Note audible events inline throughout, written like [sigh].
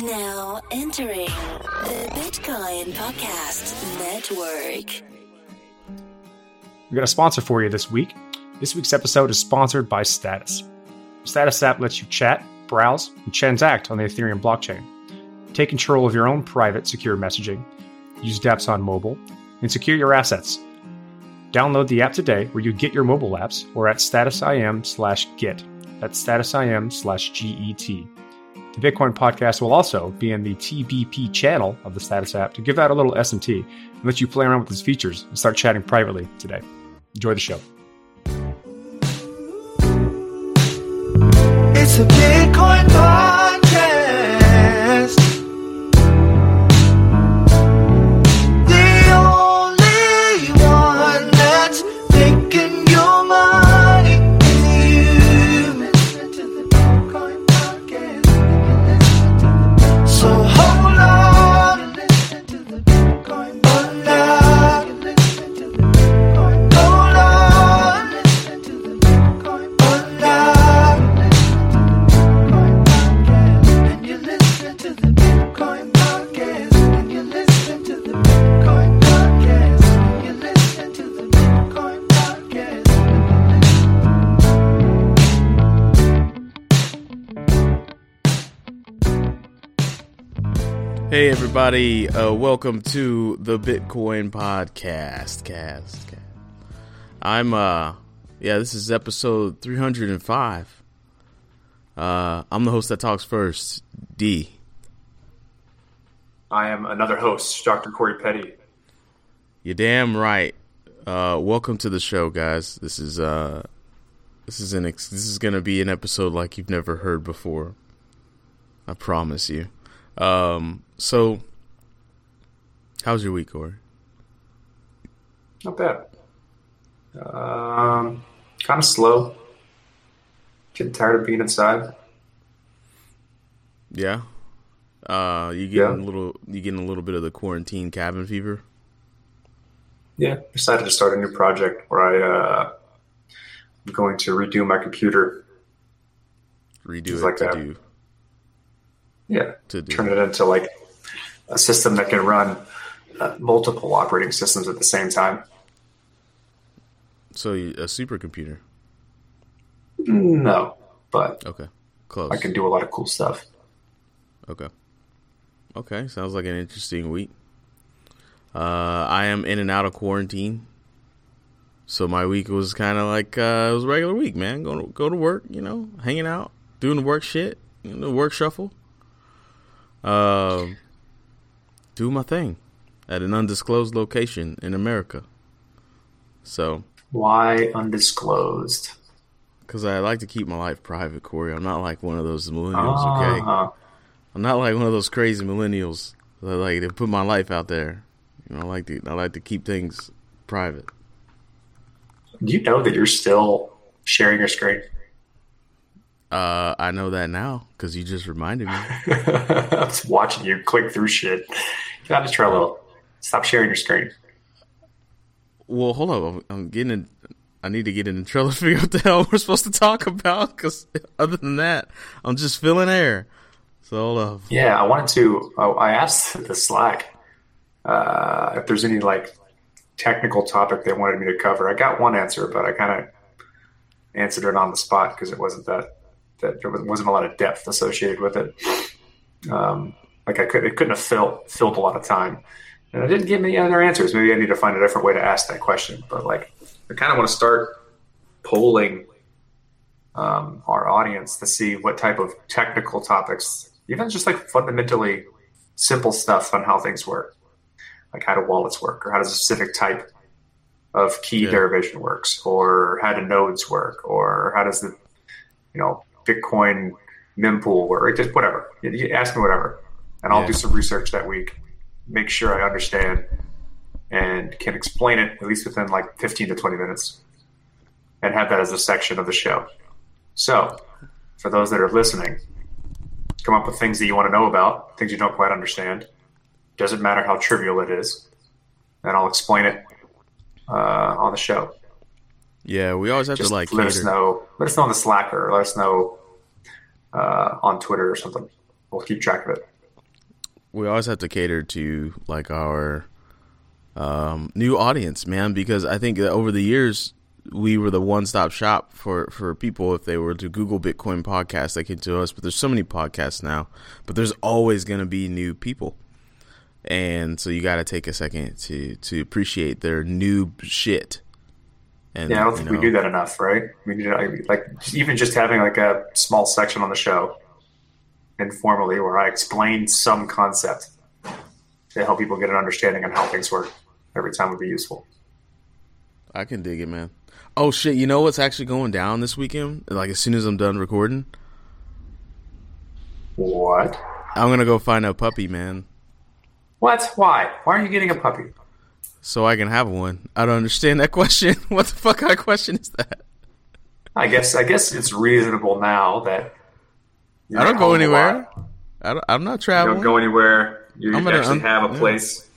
Now entering the Bitcoin Podcast Network. We've got a sponsor for you this week. This week's episode is sponsored by Status. Status app lets you chat, browse, and transact on the Ethereum blockchain. Take control of your own private, secure messaging, use dApps on mobile, and secure your assets. Download the app today where you get your mobile apps or at status.im slash get. That's status.im slash G-E-T. The Bitcoin podcast will also be in the TBP channel of the Status app to give out a little SNT and let you play around with its features and start chatting privately today. Enjoy the show. It's a Bitcoin podcast. Everybody, uh, welcome to the Bitcoin Podcast. Cast, cast. I'm uh, yeah, this is episode 305. Uh, I'm the host that talks first, D. I am another host, Dr. Corey Petty. You're damn right. Uh, welcome to the show, guys. This is uh, this is an ex- this is gonna be an episode like you've never heard before. I promise you. Um, so, how's your week, Corey? Not bad. Um, kind of slow. Getting tired of being inside. Yeah. Uh, you getting yeah. a little, you getting a little bit of the quarantine cabin fever. Yeah, decided to start a new project where I uh, I'm going to redo my computer. Redo it like to that. do. Yeah, to do. turn it into like a system that can run uh, multiple operating systems at the same time. So a supercomputer? No, but okay, close. I can do a lot of cool stuff. Okay, okay, sounds like an interesting week. Uh, I am in and out of quarantine, so my week was kind of like uh, it was a regular week, man. Going to go to work, you know, hanging out, doing the work shit, you know, the work shuffle. Uh, do my thing at an undisclosed location in America. So why undisclosed? Because I like to keep my life private, Corey. I'm not like one of those millennials. Uh-huh. Okay, I'm not like one of those crazy millennials that like to put my life out there. You know, I like to I like to keep things private. Do you know that you're still sharing your screen? Uh, I know that now because you just reminded me. [laughs] I was watching you click through shit. Get out of Trello. Stop sharing your screen. Well, hold up. I'm getting in. I need to get in Trello to figure out the hell we're supposed to talk about. Because other than that, I'm just filling air. So hold up. Yeah, I wanted to. Oh, I asked the Slack uh, if there's any like technical topic they wanted me to cover. I got one answer, but I kind of answered it on the spot because it wasn't that that there wasn't a lot of depth associated with it. Um, like I could, it couldn't have filled filled a lot of time, and I didn't get me other answers. Maybe I need to find a different way to ask that question. But like, I kind of want to start polling um, our audience to see what type of technical topics, even just like fundamentally simple stuff on how things work, like how do wallets work, or how does a specific type of key yeah. derivation works, or how do nodes work, or how does the you know Bitcoin mempool work or just whatever. You ask me whatever, and I'll yeah. do some research that week, make sure I understand, and can explain it at least within like 15 to 20 minutes, and have that as a section of the show. So, for those that are listening, come up with things that you want to know about, things you don't quite understand. Doesn't matter how trivial it is, and I'll explain it uh, on the show. Yeah, we always have Just to like let cater. us know. Let us know on the Slacker. Let us know uh, on Twitter or something. We'll keep track of it. We always have to cater to like our um, new audience, man, because I think that over the years we were the one stop shop for, for people if they were to Google Bitcoin podcast, they came to us. But there's so many podcasts now, but there's always going to be new people, and so you got to take a second to to appreciate their new shit. And yeah, I don't think know, we do that enough, right? We to, like even just having like a small section on the show informally where I explain some concept to help people get an understanding on how things work every time would be useful. I can dig it, man. Oh shit! You know what's actually going down this weekend? Like as soon as I'm done recording. What? I'm gonna go find a puppy, man. What? Why? Why are you getting a puppy? So I can have one. I don't understand that [laughs] question. what the fuck kind of question is that? I guess I guess it's reasonable now that I don't go anywhere. I don't, I'm not traveling. You don't go anywhere. You I'm actually un- have a place.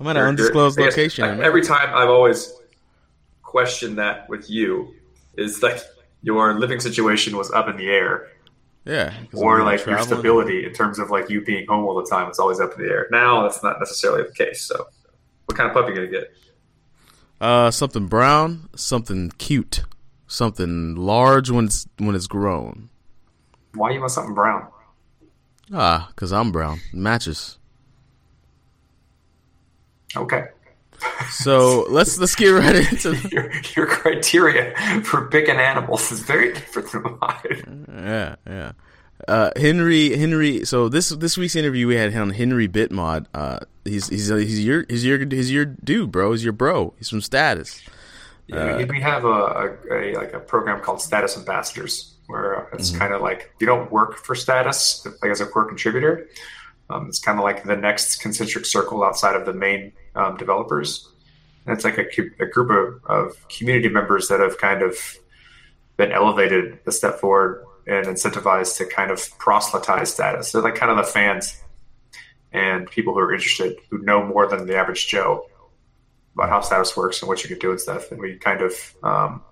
I'm at an undisclosed location. Guess, every time I've always questioned that with you is like your living situation was up in the air. Yeah. Or like your stability in terms of like you being home all the time, it's always up in the air. Now that's not necessarily the case. So, what kind of puppy are you gonna get? Uh, something brown, something cute, something large when it's when it's grown. Why you want something brown? Ah, because I'm brown. Matches. Okay. So let's let's get right into [laughs] your your criteria for picking animals is very different than mine. Yeah, yeah. Uh, Henry Henry. So this this week's interview we had on Henry Bitmod. Uh, he's he's he's your he's your he's your dude, bro. He's your bro. He's from Status. Yeah, uh, we have a, a, a, like a program called Status Ambassadors where it's mm-hmm. kind of like you don't work for status like as a core contributor. Um, it's kind of like the next concentric circle outside of the main um, developers. And it's like a, a group of, of, community members that have kind of been elevated a step forward and incentivized to kind of proselytize status. They're like kind of the fans and people who are interested who know more than the average Joe about how status works and what you can do and stuff. And we kind of um,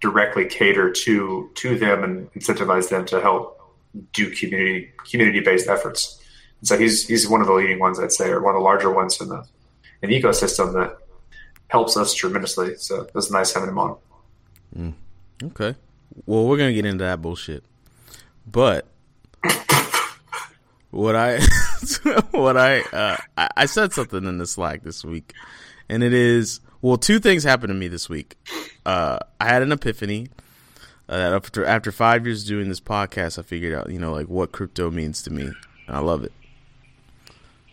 directly cater to to them and incentivize them to help do community community based efforts. And so he's he's one of the leading ones I'd say, or one of the larger ones in the the ecosystem that helps us tremendously. So it was nice having him on. Mm. Okay. Well, we're gonna get into that bullshit, but what I [laughs] what I uh, I said something in the Slack this week, and it is well, two things happened to me this week. Uh, I had an epiphany. Uh, after after five years doing this podcast, I figured out, you know, like what crypto means to me, and I love it.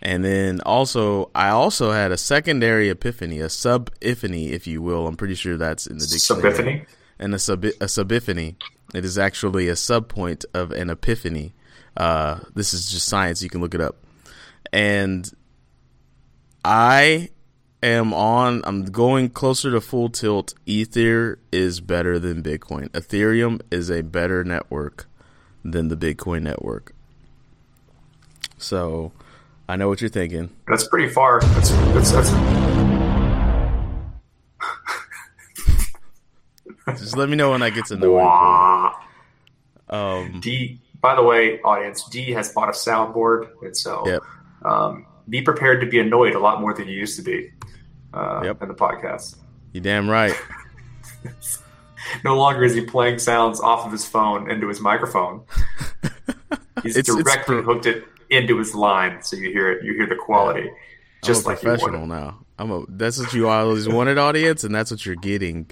And then also, I also had a secondary epiphany, a sub epiphany, if you will. I'm pretty sure that's in the dictionary. Subepiphany? And a sub a subepiphany. It is actually a sub point of an epiphany. Uh, this is just science. You can look it up. And I am on I'm going closer to full tilt. Ether is better than Bitcoin. Ethereum is a better network than the Bitcoin network. So, I know what you're thinking. That's pretty far. That's that's, that's... [laughs] Just let me know when I get to know. Um, D. By the way, audience, D has bought a soundboard, and so yep. um, be prepared to be annoyed a lot more than you used to be uh, yep. in the podcast. You damn right. [laughs] no longer is he playing sounds off of his phone into his microphone. [laughs] He's it's, directly it's hooked it into his line, so you hear it. You hear the quality, just I'm a like professional now. I'm a. That's what you always wanted, audience, and that's what you're getting.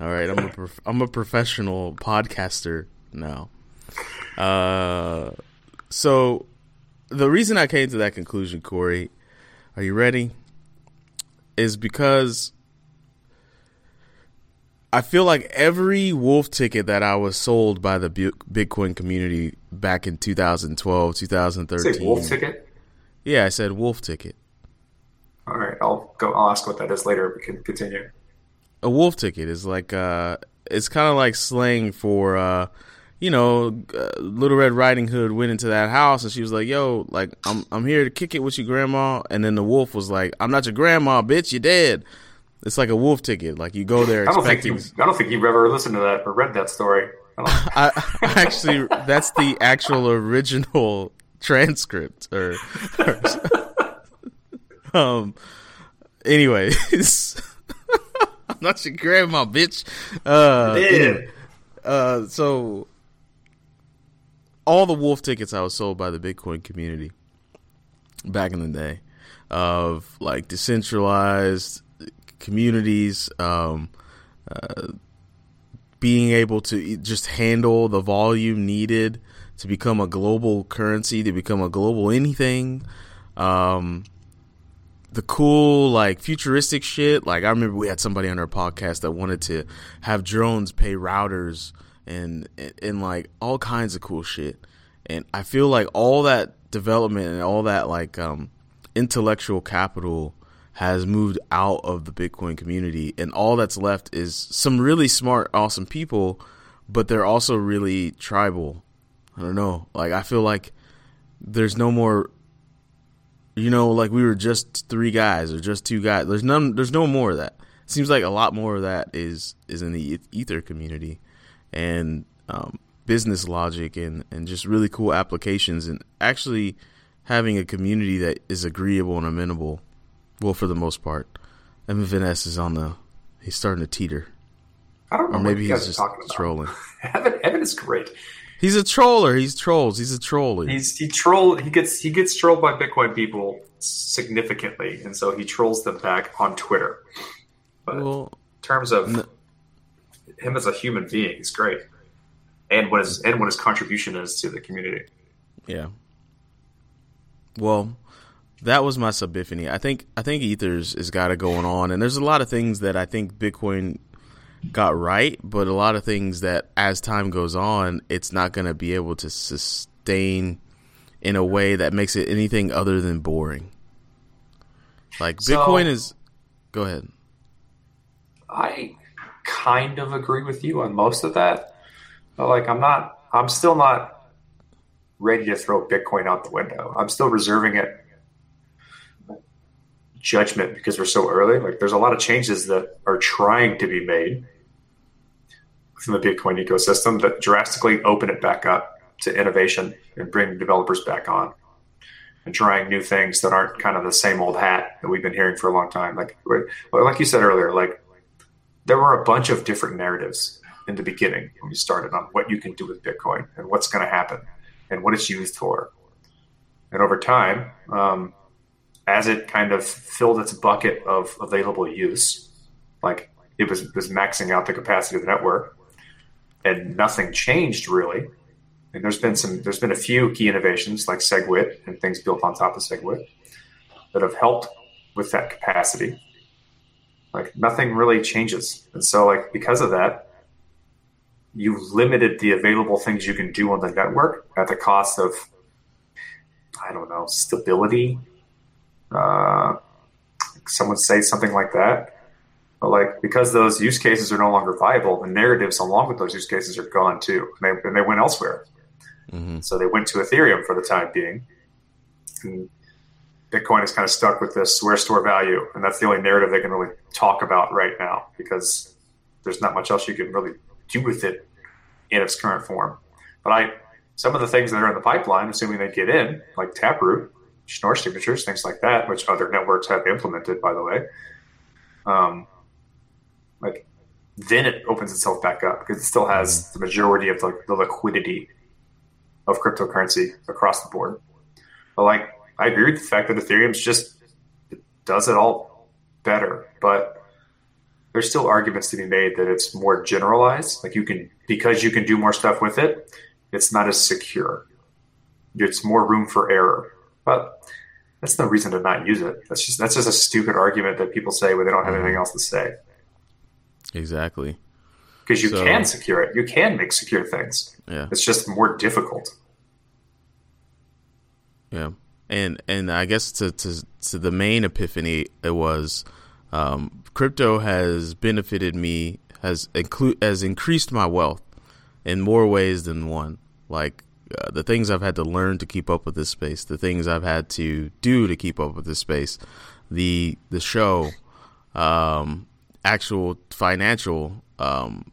All right, I'm a. Prof, I'm a professional podcaster now. Uh, so the reason I came to that conclusion, Corey, are you ready? Is because I feel like every wolf ticket that I was sold by the Bitcoin community back in 2012, 2013. Say wolf ticket? Yeah, I said wolf ticket. All right, I'll go. I'll ask what that is later. We can continue. A wolf ticket is like uh, it's kind of like slang for uh, you know, uh, Little Red Riding Hood went into that house and she was like, "Yo, like I'm I'm here to kick it with your grandma." And then the wolf was like, "I'm not your grandma, bitch. You're dead." It's like a wolf ticket. Like you go there. I don't think you. I don't think you've ever listened to that or read that story. I, [laughs] I actually, that's the actual original [laughs] transcript or, or [laughs] um. Anyways, I'm not your grandma, bitch. Uh, anyway, uh, so all the wolf tickets I was sold by the Bitcoin community back in the day of like decentralized communities, um, uh, being able to just handle the volume needed to become a global currency, to become a global anything. Um, the cool, like futuristic shit. Like I remember we had somebody on our podcast that wanted to have drones pay routers and and like all kinds of cool shit. And I feel like all that development and all that like um, intellectual capital has moved out of the Bitcoin community, and all that's left is some really smart, awesome people, but they're also really tribal. I don't know. Like I feel like there's no more. You know, like we were just three guys or just two guys. There's none. There's no more of that. seems like a lot more of that is is in the ether community, and um, business logic and and just really cool applications and actually having a community that is agreeable and amenable well, for the most part. Evan Van Ness is on the. He's starting to teeter. I don't know. Or maybe he's just trolling. [laughs] Evan, Evan is great. He's a troller. He's trolls. He's a troller. He's he troll. He gets he gets trolled by Bitcoin people significantly, and so he trolls them back on Twitter. But well, in terms of no. Him as a human being, he's great, and what his and what his contribution is to the community. Yeah. Well, that was my subepiphany. I think I think Ethers has got it going on, and there's a lot of things that I think Bitcoin got right, but a lot of things that as time goes on, it's not going to be able to sustain in a way that makes it anything other than boring. Like so, Bitcoin is. Go ahead. I kind of agree with you on most of that, but like I'm not. I'm still not ready to throw Bitcoin out the window. I'm still reserving it judgment because we're so early. Like there's a lot of changes that are trying to be made within the Bitcoin ecosystem that drastically open it back up to innovation and bring developers back on and trying new things that aren't kind of the same old hat that we've been hearing for a long time. Like like you said earlier, like there were a bunch of different narratives in the beginning when we started on what you can do with Bitcoin and what's going to happen and what it's used for. And over time, um, as it kind of filled its bucket of available use, like it was was maxing out the capacity of the network, and nothing changed really. And there's been some there's been a few key innovations like SegWit and things built on top of SegWit that have helped with that capacity. Like nothing really changes, and so like because of that, you've limited the available things you can do on the network at the cost of I don't know stability uh, someone say something like that. But like because those use cases are no longer viable, the narratives along with those use cases are gone too, and they, and they went elsewhere. Mm-hmm. So they went to Ethereum for the time being. And Bitcoin is kind of stuck with this where store value, and that's the only narrative they can really talk about right now because there's not much else you can really do with it in its current form. But I, some of the things that are in the pipeline, assuming they get in, like Taproot, Schnorr signatures, things like that, which other networks have implemented, by the way. Um, like then it opens itself back up because it still has the majority of the, the liquidity of cryptocurrency across the board. But like, I agree with the fact that Ethereum's just it does it all better, but there's still arguments to be made that it's more generalized. Like you can because you can do more stuff with it, it's not as secure. It's more room for error. But that's no reason to not use it. That's just that's just a stupid argument that people say when they don't have mm-hmm. anything else to say. Exactly. Because you so, can secure it. You can make secure things. Yeah. It's just more difficult. Yeah. And and I guess to to, to the main epiphany it was um, crypto has benefited me has include has increased my wealth in more ways than one. Like uh, the things I've had to learn to keep up with this space, the things I've had to do to keep up with this space, the the show, um, actual financial um,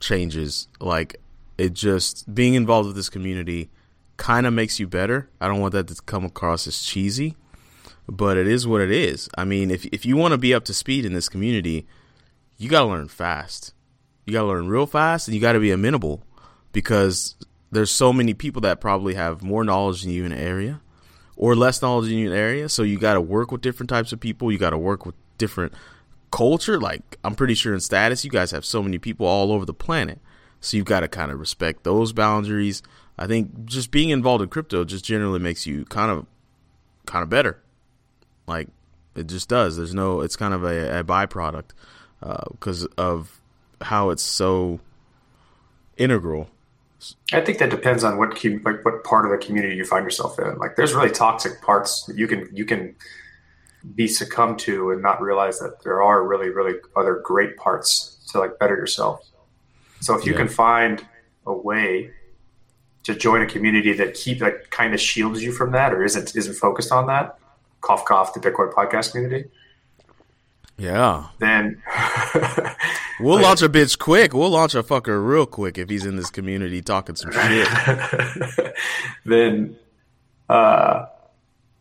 changes, like it just being involved with this community kind of makes you better. I don't want that to come across as cheesy, but it is what it is. I mean, if if you want to be up to speed in this community, you got to learn fast. You got to learn real fast and you got to be amenable because there's so many people that probably have more knowledge than you in an area or less knowledge in an area. So you got to work with different types of people. You got to work with different culture. Like I'm pretty sure in status, you guys have so many people all over the planet. So you've got to kind of respect those boundaries. I think just being involved in crypto just generally makes you kind of kind of better. Like it just does. There's no. It's kind of a, a byproduct because uh, of how it's so integral. I think that depends on what like what part of the community you find yourself in. Like, there's really toxic parts that you can you can be succumbed to and not realize that there are really really other great parts to like better yourself. So if you yeah. can find a way to join a community that keep that kind of shields you from that or isn't isn't focused on that, cough cough the Bitcoin podcast community. Yeah. Then [laughs] we'll like, launch a bitch quick. We'll launch a fucker real quick if he's in this community talking some shit. [laughs] then, uh,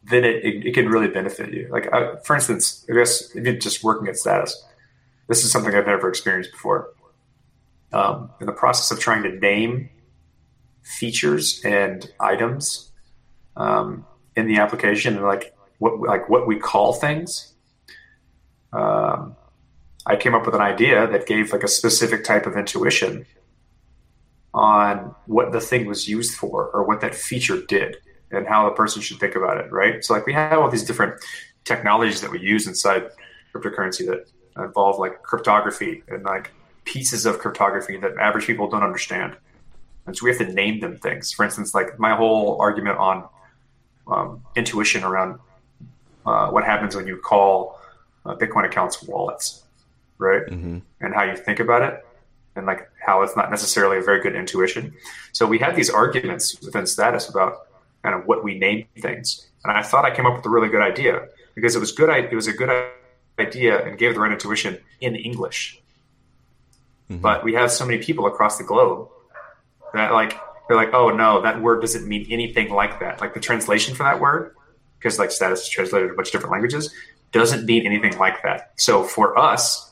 then it, it, it, can really benefit you. Like, uh, for instance, I guess if you're just working at status, this is something I've never experienced before. Um, in the process of trying to name features and items um, in the application, and like what like what we call things um, I came up with an idea that gave like a specific type of intuition on what the thing was used for or what that feature did and how the person should think about it, right? So like we have all these different technologies that we use inside cryptocurrency that involve like cryptography and like pieces of cryptography that average people don't understand. And so we have to name them things. For instance, like my whole argument on um, intuition around uh, what happens when you call uh, Bitcoin accounts wallets, right? Mm-hmm. And how you think about it, and like how it's not necessarily a very good intuition. So we had these arguments within status about kind of what we name things, and I thought I came up with a really good idea because it was good. It was a good idea and gave the right intuition in English. Mm-hmm. But we have so many people across the globe that like they're like, oh no, that word doesn't mean anything like that. Like the translation for that word, because like status is translated in a bunch of different languages, doesn't mean anything like that. So for us,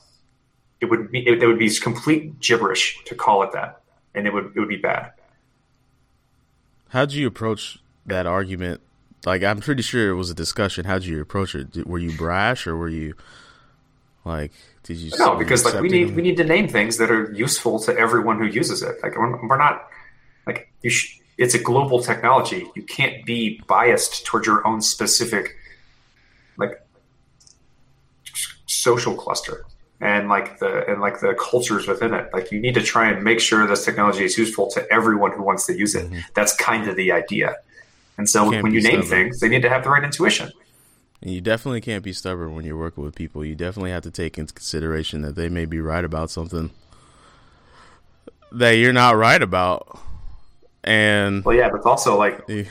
it would be it, it would be complete gibberish to call it that, and it would it would be bad. How'd you approach that argument? Like, I'm pretty sure it was a discussion. How'd you approach it? Were you brash or were you like? Did you? No, because like we need we need to name things that are useful to everyone who uses it. Like we're, we're not like you. Sh- it's a global technology. You can't be biased towards your own specific like social cluster and like the and like the cultures within it. Like you need to try and make sure this technology is useful to everyone who wants to use it. Mm-hmm. That's kind of the idea. And so when you name stubborn. things, they need to have the right intuition. And you definitely can't be stubborn when you're working with people. You definitely have to take into consideration that they may be right about something that you're not right about. And well, yeah, but also like in,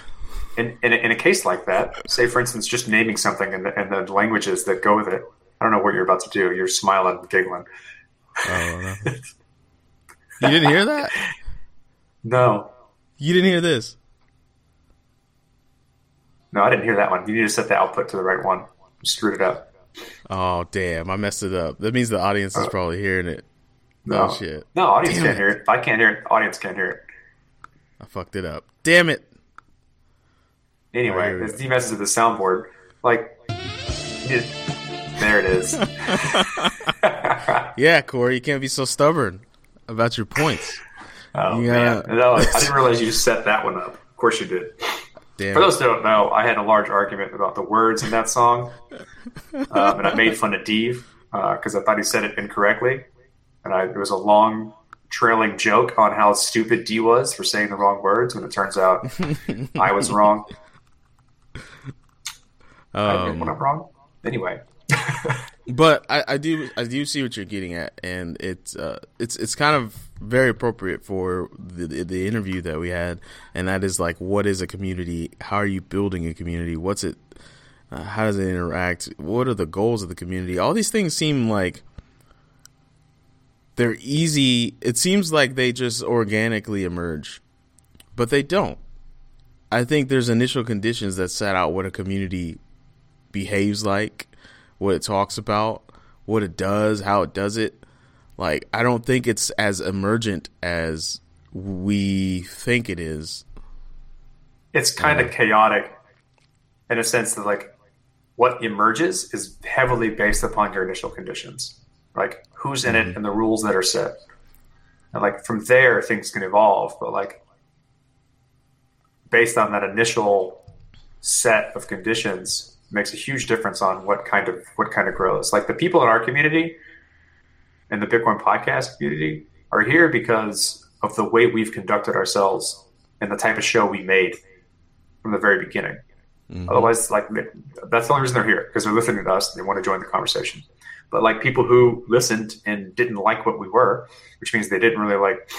in, in, a case like that, say for instance, just naming something and the, and the languages that go with it I don't know what you're about to do. You're smiling, giggling. Oh, no. [laughs] you didn't hear that? No. You didn't hear this? No, I didn't hear that one. You need to set the output to the right one. You screwed it up. Oh damn! I messed it up. That means the audience is uh, probably hearing it. No oh, shit. No, audience damn can't it. hear it. If I can't hear it, audience can't hear it. I fucked it up. Damn it. Anyway, as he messes with the soundboard, like, there it is. [laughs] yeah, Corey, you can't be so stubborn about your points. [laughs] Oh you man, no, I [laughs] didn't realize you set that one up. Of course you did. Damn. For those that don't know, I had a large argument about the words in that song, [laughs] um, and I made fun of Dave because uh, I thought he said it incorrectly, and I, it was a long trailing joke on how stupid D was for saying the wrong words. When it turns out I was [laughs] wrong. Um, I when I'm wrong. Anyway, [laughs] but I, I, do I do see what you're getting at, and it's uh, it's it's kind of very appropriate for the the interview that we had, and that is like, what is a community? How are you building a community? What's it? Uh, how does it interact? What are the goals of the community? All these things seem like they're easy. It seems like they just organically emerge, but they don't. I think there's initial conditions that set out what a community behaves like, what it talks about, what it does, how it does it. Like I don't think it's as emergent as we think it is. It's kind of chaotic in a sense that like what emerges is heavily based upon your initial conditions. Like who's in it Mhm. and the rules that are set. And like from there things can evolve, but like based on that initial set of conditions makes a huge difference on what kind of what kind of grows. Like the people in our community and the Bitcoin podcast community are here because of the way we've conducted ourselves and the type of show we made from the very beginning. Mhm. Otherwise, like that's the only reason they're here because they're listening to us and they want to join the conversation. But like people who listened and didn't like what we were, which means they didn't really like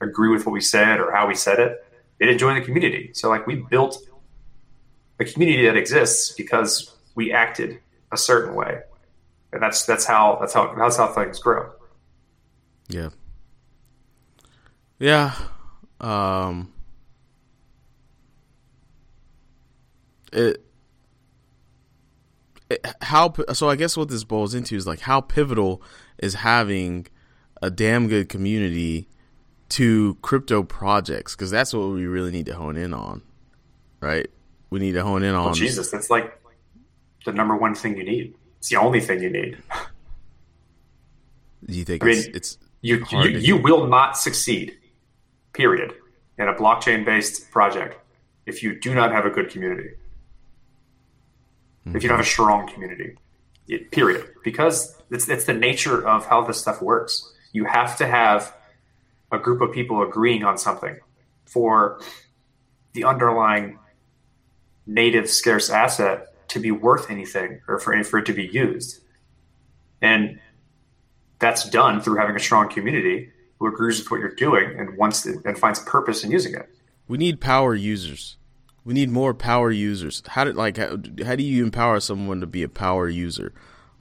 agree with what we said or how we said it, they didn't join the community. So like we built a community that exists because we acted a certain way, and that's that's how that's how that's how things grow. Yeah. Yeah. Um it, it how so I guess what this boils into is like how pivotal is having a damn good community to crypto projects because that's what we really need to hone in on. Right? We need to hone in on Oh Jesus, that's like the number one thing you need. It's the only thing you need. Do you think I mean, it's, it's You you, you will not succeed, period, in a blockchain based project if you do not have a good community. If you don't have a strong community, It- period. Because it's it's the nature of how this stuff works. You have to have a group of people agreeing on something for the underlying native scarce asset to be worth anything or for, for it to be used. And that's done through having a strong community who agrees with what you're doing and wants and finds purpose in using it. We need power users. We need more power users. How did like how, how do you empower someone to be a power user?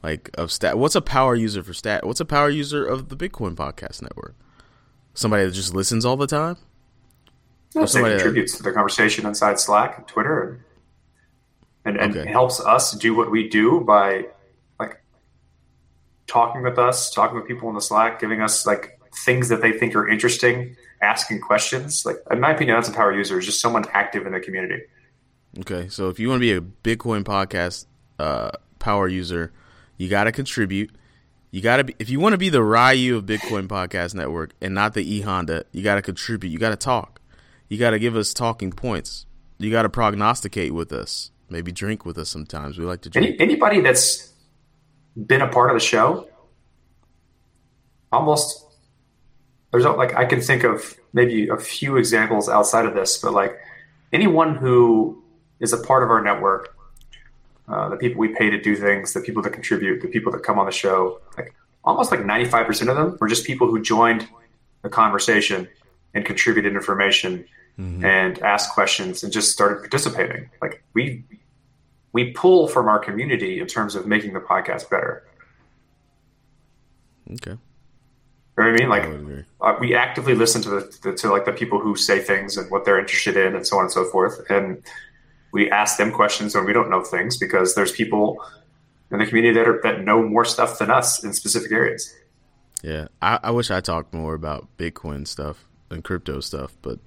Like of stat. What's a power user for stat? What's a power user of the Bitcoin Podcast Network? Somebody that just listens all the time. It somebody that- contributes to the conversation inside Slack and Twitter, and and, and Okay. helps us do what we do by like talking with us, talking with people in the Slack, giving us like things that they think are interesting, asking questions. Like in my opinion, that's a power user. Is just someone active in the community. Okay, so if you want to be a Bitcoin Podcast uh, power user, you got to contribute. You got to be if you want to be the Ryu of Bitcoin Podcast Network and not the E Honda, you got to contribute. You got to talk. You got to give us talking points. You got to prognosticate with us. Maybe drink with us sometimes. We like to drink. Any, anybody that's been a part of the show, almost there's like I can think of maybe a few examples outside of this, but like anyone who is a part of our network, uh, the people we pay to do things, the people that contribute, the people that come on the show, like almost like 95% of them were just people who joined the conversation and contributed information and asked questions and just started participating. Like we we pull from our community in terms of making the podcast better. Okay, You know what I mean? Like I uh, we actively listen to the, the to like the people who say things and what they're interested in and so on and so forth, and we ask them questions when we don't know things because there's people in the community that are that know more stuff than us in specific areas. Yeah, I, I wish I talked more about Bitcoin stuff and crypto stuff, but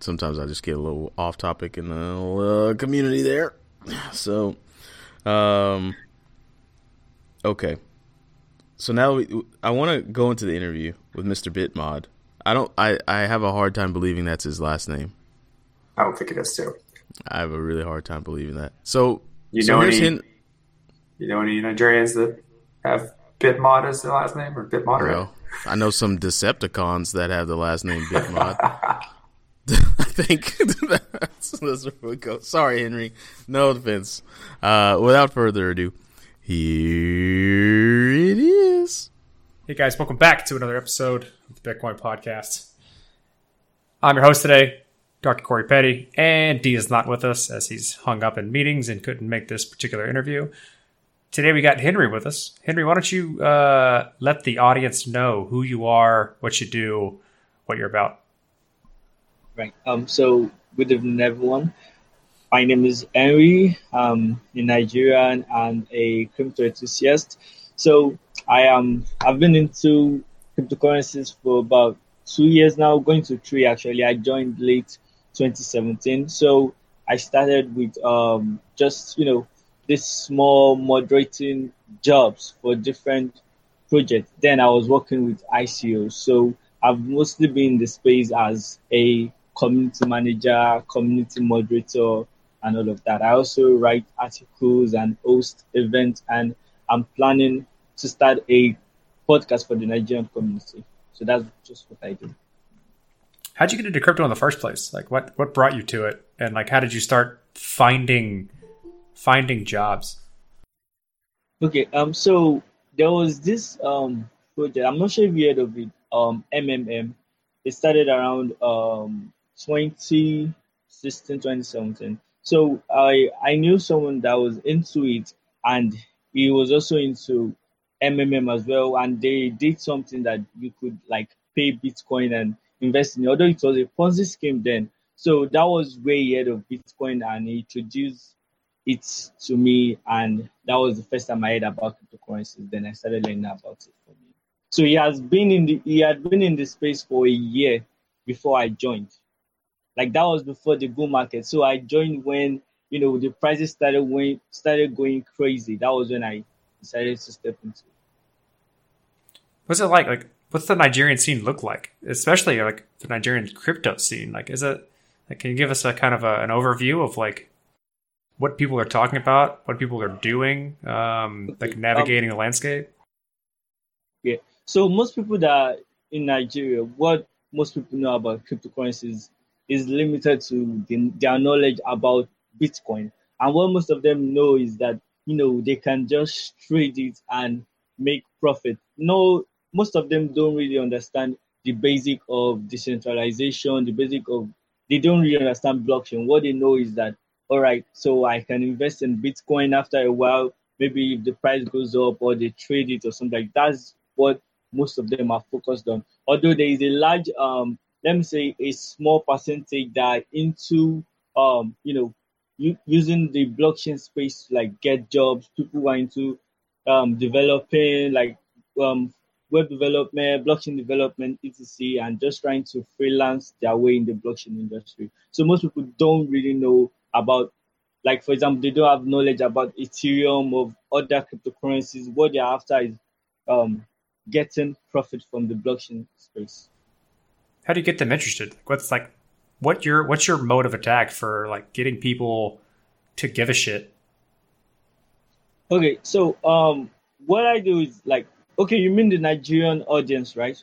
sometimes I just get a little off topic in the uh, community there. [sighs] So, um, okay. So now we, I want to go into the interview with Mr. Bitmod. I don't. I, I have a hard time believing that's his last name. I don't think it is too. I have a really hard time believing that. So You so know any hin- you know any Nigerians that have Bitmod as their last name or Bitmod? Well, I know some Decepticons that have the last name Bitmod. [laughs] [laughs] I think [laughs] that's, that's where we go. Sorry, Henry. No offense. Uh, without further ado, here it is. Hey guys, welcome back to another episode of the Bitcoin Podcast. I'm your host today, Dr. Corey Petty, and D is not with us as he's hung up in meetings and couldn't make this particular interview. Today we got Henry with us. Henry, why don't you uh, let the audience know who you are, what you do, what you're about? Right. Um. So good evening, everyone. My name is Henry. I'm a Nigerian and a crypto enthusiast. So I am. I've been into cryptocurrencies for about two years now, going to three actually. I joined late 2017. So I started with um, just you know this small moderating jobs for different projects. Then I was working with ICO. So I've mostly been in the space as a community manager, community moderator, and all of that. I also write articles and host events, and I'm planning to start a podcast for the Nigerian community. So that's just what I do. How'd you get into crypto in the first place? Like, what what brought you to it, and like, how did you start finding finding jobs? Okay, um, so there was this um project. I'm not sure if you heard of it. Um, MMM. It started around um 2016, 2017. So I I knew someone that was into it, and he was also into MMM as well. And they did something that you could like pay Bitcoin and invest in. Although it was a Ponzi scheme then, so that was way ahead of Bitcoin, and he introduced it to me, and that was the first time I heard about cryptocurrencies. Then I started learning about it for me. So he has been in the he had been in the space for a year before I joined. Like that was before the bull market. So I joined when you know the prices started going started going crazy. That was when I decided to step into. What's it like? Like, what's the Nigerian scene look like? Especially like the Nigerian crypto scene. Like, is it? Like, can you give us a kind of a, an overview of like what people are talking about, what people are doing, um, like navigating um, the landscape? Yeah. So most people that are in Nigeria, what most people know about cryptocurrencies is limited to the, their knowledge about Bitcoin. And what most of them know is that, you know, they can just trade it and make profit. No, most of them don't really understand the basic of decentralization, the basic of, they don't really understand blockchain. What they know is that, all right, so I can invest in Bitcoin after a while, maybe if the price goes up or they trade it or something like that's what most of them are focused on. Although there is a large um, let me say a small percentage that into um you know u- using the blockchain space to like get jobs people are into um developing like um web development blockchain development etc and just trying to freelance their way in the blockchain industry. So most people don't really know about like for example they don't have knowledge about ethereum or other cryptocurrencies. What they're after is um getting profit from the blockchain space how do you get them interested? What's like what your what's your mode of attack for like getting people to give a shit? Okay, so um what I do is like okay, you mean the Nigerian audience, right?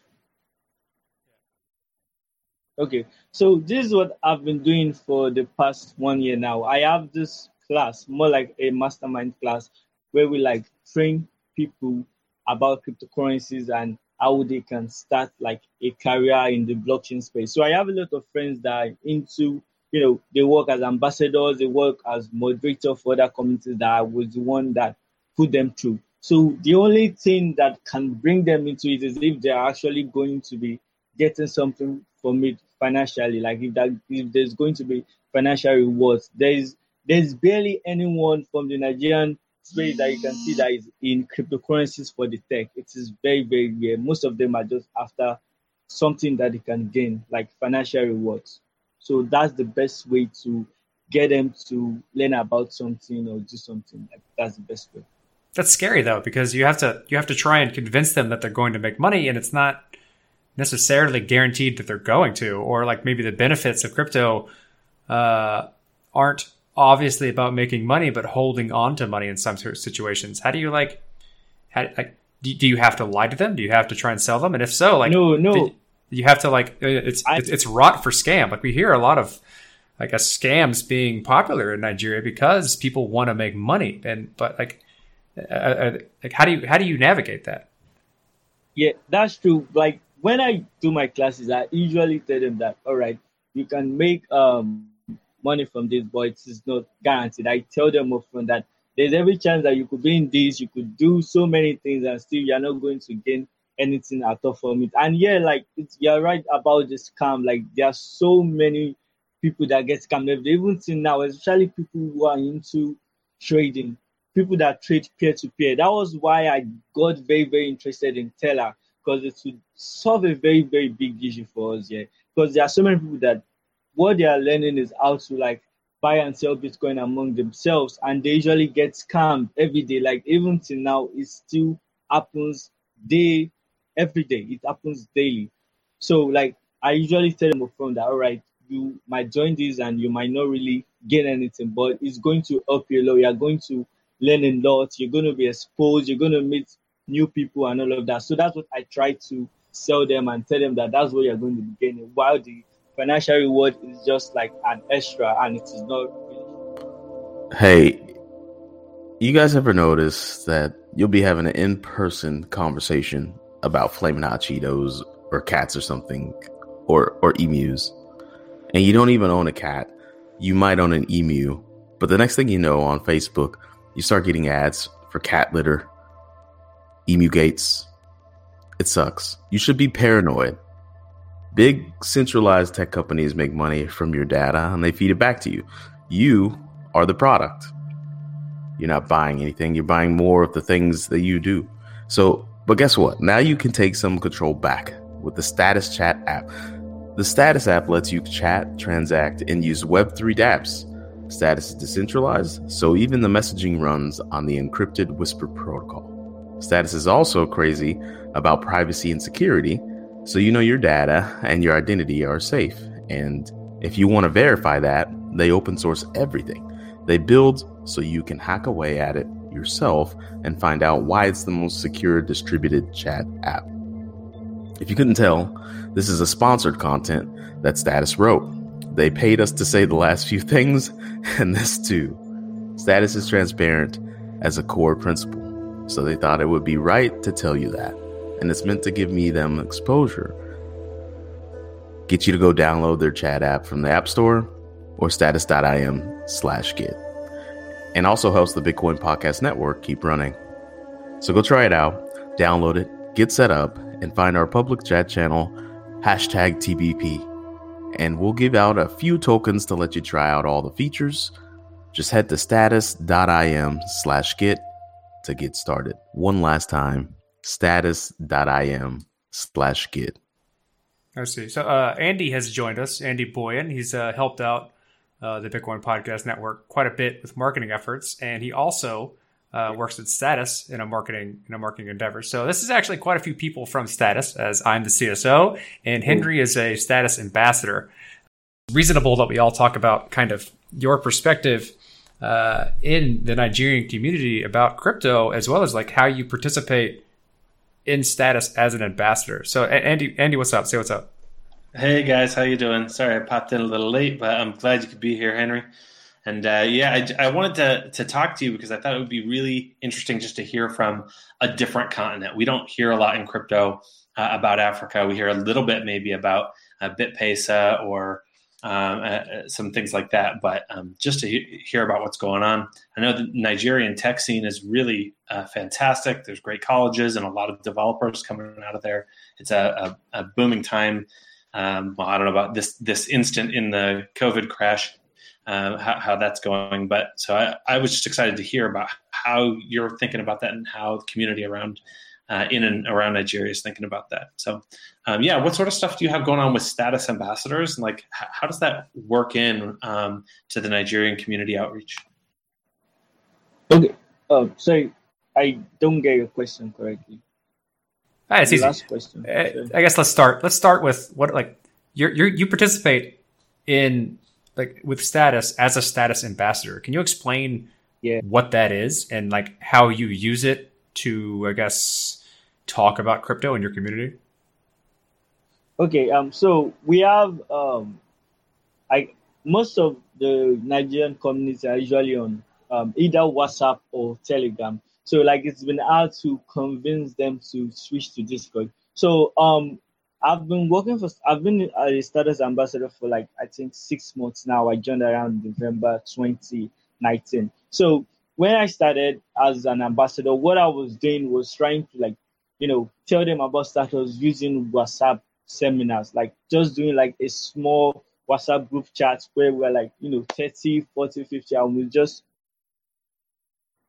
Okay, so this is what I've been doing for the past one year now. I have this class, more like a mastermind class, where we like train people about cryptocurrencies and how they can start like a career in the blockchain space. So I have a lot of friends that are into, you know, they work as ambassadors, they work as moderator for other communities that I was the one that put them through. So the only thing that can bring them into it is if they're actually going to be getting something from it financially. Like if that if there's going to be financial rewards, there's there's barely anyone from the Nigerian space that you can see that is in cryptocurrencies for the tech. It is very, very rare. Most of them are just after something that they can gain, like financial rewards. So that's the best way to get them to learn about something or do something. Like that's the best way. That's scary though, because you have to you have to try and convince them that they're going to make money, and it's not necessarily guaranteed that they're going to, or like maybe the benefits of crypto uh, aren't obviously about making money, but holding on to money in some situations. How do you like? How, like, do, do you have to lie to them? Do you have to try and sell them? And if so, like, no, no, you have to like uh, it's I, it's, it's wrought for scam. Like we hear a lot of I guess scams being popular in Nigeria because people want to make money. And but like, uh, uh, like how do you how do you navigate that? Yeah, that's true. Like when I do my classes, I usually tell them that all right, you can make um money from this, but it is not guaranteed. I tell them often that there's every chance that you could be in this, you could do so many things, and still you're not going to gain anything at all from it. And yeah, like you're right about the scam. Like there are so many people that get scammed. Even now, especially people who are into trading, people that trade peer to peer. That was why I got very, very interested in Teller because it would solve a very, very big issue for us. Yeah, because there are so many people that what they are learning is how to like buy and sell Bitcoin among themselves, and they usually get scammed every day. Like even till now, it still happens day every day. It happens daily. So like I usually tell them upfront that all right, you might join this and you might not really gain anything, but it's going to help you a lot. You are going to learn a lot. You're going to be exposed. You're going to meet new people and all of that. So that's what I try to sell them and tell them that that's what you're going to be gaining. While the financial reward is just like an extra and it is not really. Hey, you guys ever notice that you'll be having an in person conversation about flaming hot Cheetos or cats or something or, or emus, and you don't even own a cat? You might own an emu, but the next thing you know on Facebook, you start getting ads for cat litter, emu gates. It sucks. You should be paranoid. Big centralized tech companies make money from your data and they feed it back to you. You are the product. You're not buying anything, you're buying more of the things that you do. So, but guess what? Now you can take some control back with the Status Chat app. The Status app lets you chat, transact, and use Web3 dApps. Status is decentralized, so even the messaging runs on the encrypted Whisper protocol. Status is also crazy about privacy and security, so you know your data and your identity are safe. And if you want to verify that, they open source everything. They build so you can hack away at it yourself and find out why it's the most secure distributed chat app. If you couldn't tell, this is a sponsored content that Status wrote. They paid us to say the last few things, [laughs] and this too. Status is transparent as a core principle, so they thought it would be right to tell you that. And it's meant to give me them exposure. Get you to go download their chat app from the App Store or status.im slash get. And also helps the Bitcoin Podcast Network keep running. So go try it out, download it, get set up, and find our public chat channel, hashtag TBP and we'll give out a few tokens to let you try out all the features. Just head to status.im slash get to get started. One last time, status.im slash git. I see. So uh, Andy has joined us, Andy Boyan. He's uh, helped out uh, the Bitcoin Podcast Network quite a bit with marketing efforts, and he also uh, works at Status in a marketing in a marketing endeavor. So this is actually quite a few people from Status, as I'm the CSO, and Henry is a Status ambassador. Reasonable that we all talk about kind of your perspective uh, in the Nigerian community about crypto, as well as like how you participate in Status as an ambassador. So Andy, Andy, what's up? Say what's up. Hey guys, how you doing? Sorry I popped in a little late, but I'm glad you could be here, Henry. And uh, yeah, I, I, wanted to to talk to you because I thought it would be really interesting just to hear from a different continent. We don't hear a lot in crypto uh, about Africa. We hear a little bit maybe about uh, BitPesa or um, uh, uh, some things like that. But um, just to he- hear about what's going on, I know the Nigerian tech scene is really uh, fantastic. There's great colleges and a lot of developers coming out of there. It's a, a, a booming time. Um, well, I don't know about this this instant in the COVID crash uh, how, how, that's going. But so I, I, was just excited to hear about how you're thinking about that and how the community around uh, in and around Nigeria is thinking about that. So, um, yeah, what sort of stuff do you have going on with status ambassadors, and like h- how does that work in um, to the Nigerian community outreach? Okay, uh, sorry, I don't get your question correctly. Ah, it's easy. Last question. Uh, I guess let's start. Let's start with what like you you participate in like with status as a status ambassador. Can you explain yeah. what that is and like how you use it to, I guess, talk about crypto in your community? Okay, um, so we have um, I most of the Nigerian communities are usually on um, either WhatsApp or Telegram. So like it's been hard to convince them to switch to Discord. So um, I've been working for, I've been a status ambassador for like, I think six months now. I joined around November 2019. So when I started as an ambassador, what I was doing was trying to like you know, tell them about status using WhatsApp seminars, like just doing like a small WhatsApp group chat where we're like, you know, 30, 40, 50, and we just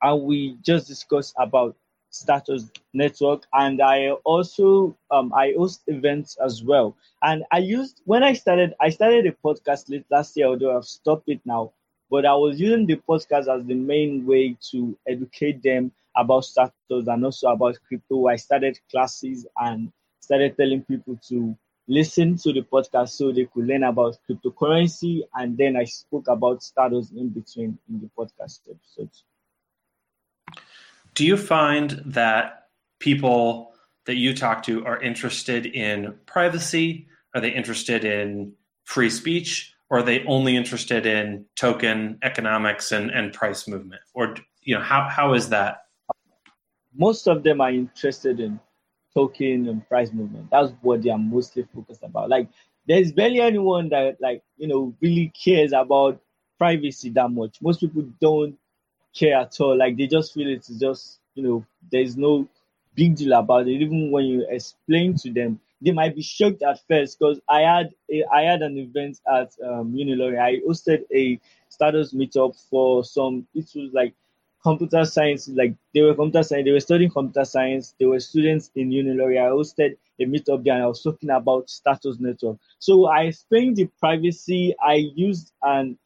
and we just discuss about status network. And i also um, i host events as well. And i used when i started i started a podcast last year although i've stopped it now but i was using the podcast as the main way to educate them about status and also about crypto i started classes and started telling people to listen to the podcast so they could learn about cryptocurrency and then i spoke about status in between in the podcast episodes do you find that people that you talk to are interested in privacy? Are they interested in free speech? Or are they only interested in token economics and, and price movement? Or you know, how, how is that? Most of them are interested in token and price movement. That's what they are mostly focused about. Like there's barely anyone that like, you know, really cares about privacy that much. Most people don't care at all. Like they just feel it's just you know there's no big deal about it. Even when you explain to them, they might be shocked at first because I had a, I had an event at um, Unilorin. I hosted a status meetup for some. It was like computer science. Like they were computer science. They were studying computer science. They were students in Unilorin. I hosted a meetup there, and I was talking about status network. So I explained the privacy. I used an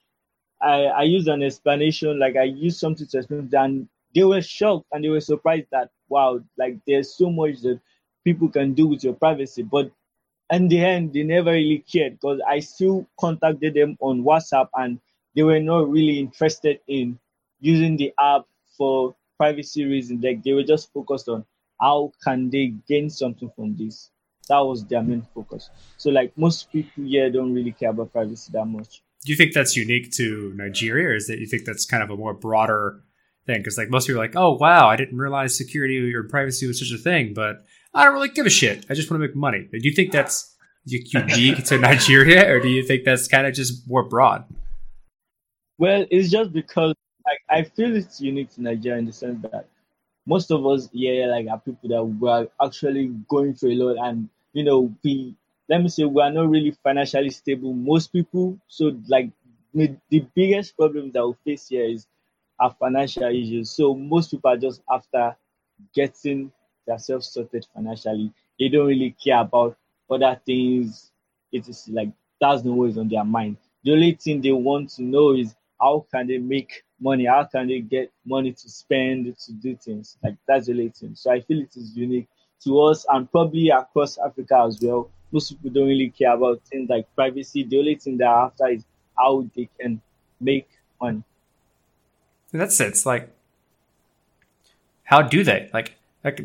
I, I used an explanation, like I used something to explain, and they were shocked and they were surprised that wow, like there's so much that people can do with your privacy. But in the end, they never really cared because I still contacted them on WhatsApp and they were not really interested in using the app for privacy reasons. Like they were just focused on how can they gain something from this. That was their main focus. So like most people here don't really care about privacy that much do you think that's unique to Nigeria, or is that you think that's kind of a more broader thing? Because like most people are like, oh wow, I didn't realize security or privacy was such a thing, but I don't really give a shit. I just want to make money. Do you think that's unique [laughs] to Nigeria, or do you think that's kind of just more broad? Well, it's just because like I feel it's unique to Nigeria in the sense that most of us here like are people that were actually going through a lot and you know we let me say we are not really financially stable most people so like the biggest problem that we face here is our financial issues so most people are just after getting themselves sorted financially they don't really care about other things it is like that's the always on their mind the only thing they want to know is how can they make money how can they get money to spend to do things like that's the only thing so i feel it is unique to us and probably across africa as well most people don't really care about things like privacy. The only thing they're after is how they can make money. That's it. It's like, how do they? Like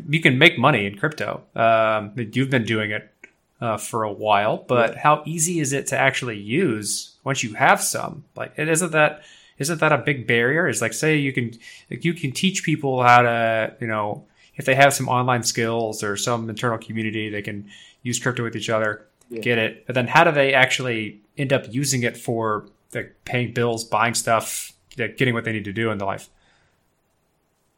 you can make money in crypto. Um, you've been doing it uh, for a while, but yeah. how easy is it to actually use once you have some? Like, isn't that isn't that a big barrier? Is like, say you can like you can teach people how to, you know, if they have some online skills or some internal community, they can use crypto with each other, yeah. get it. But then how do they actually end up using it for like paying bills, buying stuff, getting what they need to do in their life?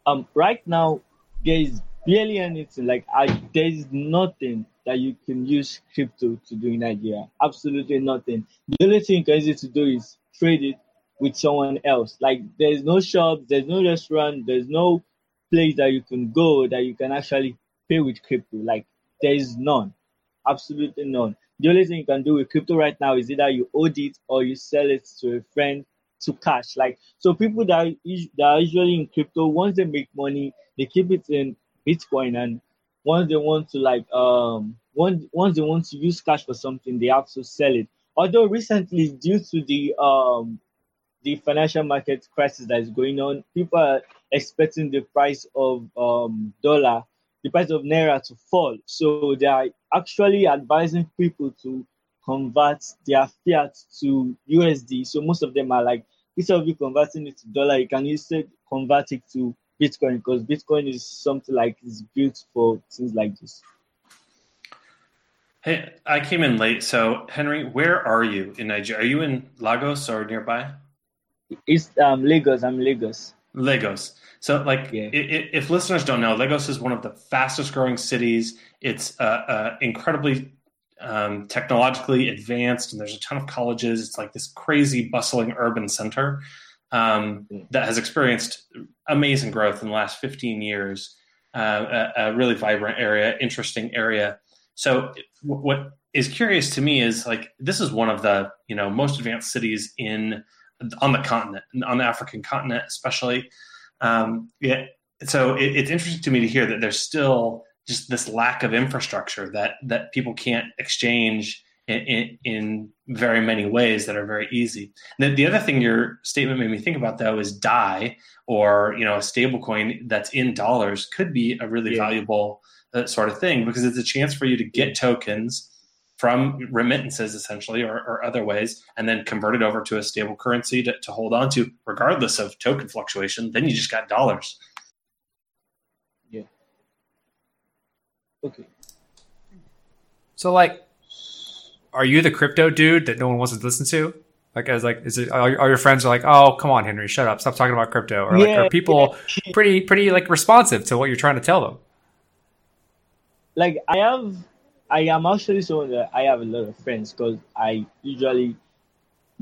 Um, right now there is barely anything. Like I, there is nothing that you can use crypto to do in Nigeria. Absolutely nothing. The only thing you can it to do is trade it with someone else. Like there's no shop, there's no restaurant, there's no place that you can go that you can actually pay with crypto. Like there is none absolutely none. The only thing you can do with crypto right now is either you hold it or you sell it to a friend to cash. Like so, people that that are usually in crypto, once they make money, they keep it in Bitcoin, and once they want to like um once once they want to use cash for something, they have to sell it. Although recently, due to the um the financial market crisis that is going on, people are expecting the price of um dollar the price of naira to fall. So they are actually advising people to convert their fiat to USD. So most of them are like, instead of you converting it to dollar, you can instead convert it to Bitcoin because Bitcoin is something like is built for things like this. Hey, I came in late. So Henry, where are you in Nigeria? Are you in Lagos or nearby? It's um, Lagos. I'm Lagos. Lagos. So, like, Yeah. i- i- if listeners don't know, Lagos is one of the fastest growing cities. It's uh, uh, incredibly um, technologically advanced, and there's a ton of colleges. It's like this crazy, bustling urban center um, that has experienced amazing growth in the last 15 years. Uh, a, a really vibrant area, interesting area. So, w- what is curious to me is like this is one of the you know most advanced cities in on the continent, on the African continent, especially. Um, yeah, so it, it's interesting to me to hear that there's still just this lack of infrastructure that that people can't exchange in, in, in very many ways that are very easy. The, the other thing your statement made me think about though is DAI or you know a stable coin that's in dollars could be a really Yeah. valuable uh, sort of thing because it's a chance for you to get tokens from remittances essentially or, or other ways and then convert it over to a stable currency to, to hold on to regardless of token fluctuation then you just got dollars yeah Okay. So like, are you the crypto dude that no one wants to listen to? Like, as like, is it all your, all your friends are like, oh, come on, Henry, shut up, stop talking about crypto, or like, Yeah, are people [laughs] pretty pretty like responsive to what you're trying to tell them? like I have, I am actually someone that I have a lot of friends because I usually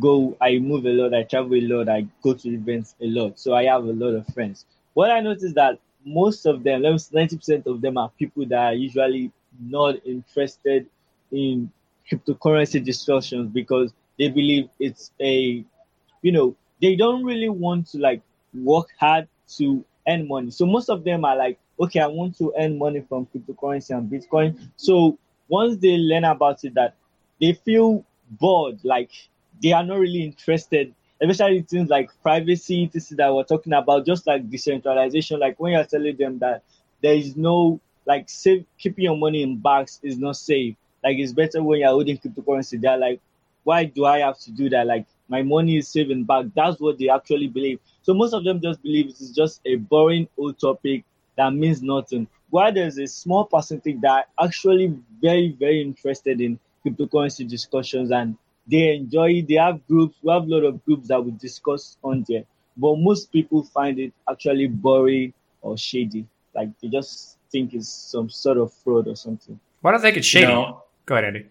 go, I move a lot, I travel a lot, I go to events a lot, so I have a lot of friends. What I noticed that most of them, ninety percent of them, are people that are usually not interested in cryptocurrency discussions because they believe it's a, you know, they don't really want to like work hard to earn money. So most of them are like, okay, I want to earn money from cryptocurrency and Bitcoin. So once they learn about it, that they feel bored, like they are not really interested, especially things like privacy, etc. that we're talking about, just like decentralization. Like when you're telling them that there is no like save keeping your money in banks is not safe. Like it's better when you're holding cryptocurrency. They're like, why do I have to do that? Like my money is saving back. That's what they actually believe. So most of them just believe it is just a boring old topic that means nothing. While there's a small percentage that are actually very, very interested in cryptocurrency discussions and they enjoy it. They have groups. We have a lot of groups that we discuss on there. But most people find it actually boring or shady. Like they just think it's some sort of fraud or something. Why don't they think it's shady? No, Go ahead, Andy.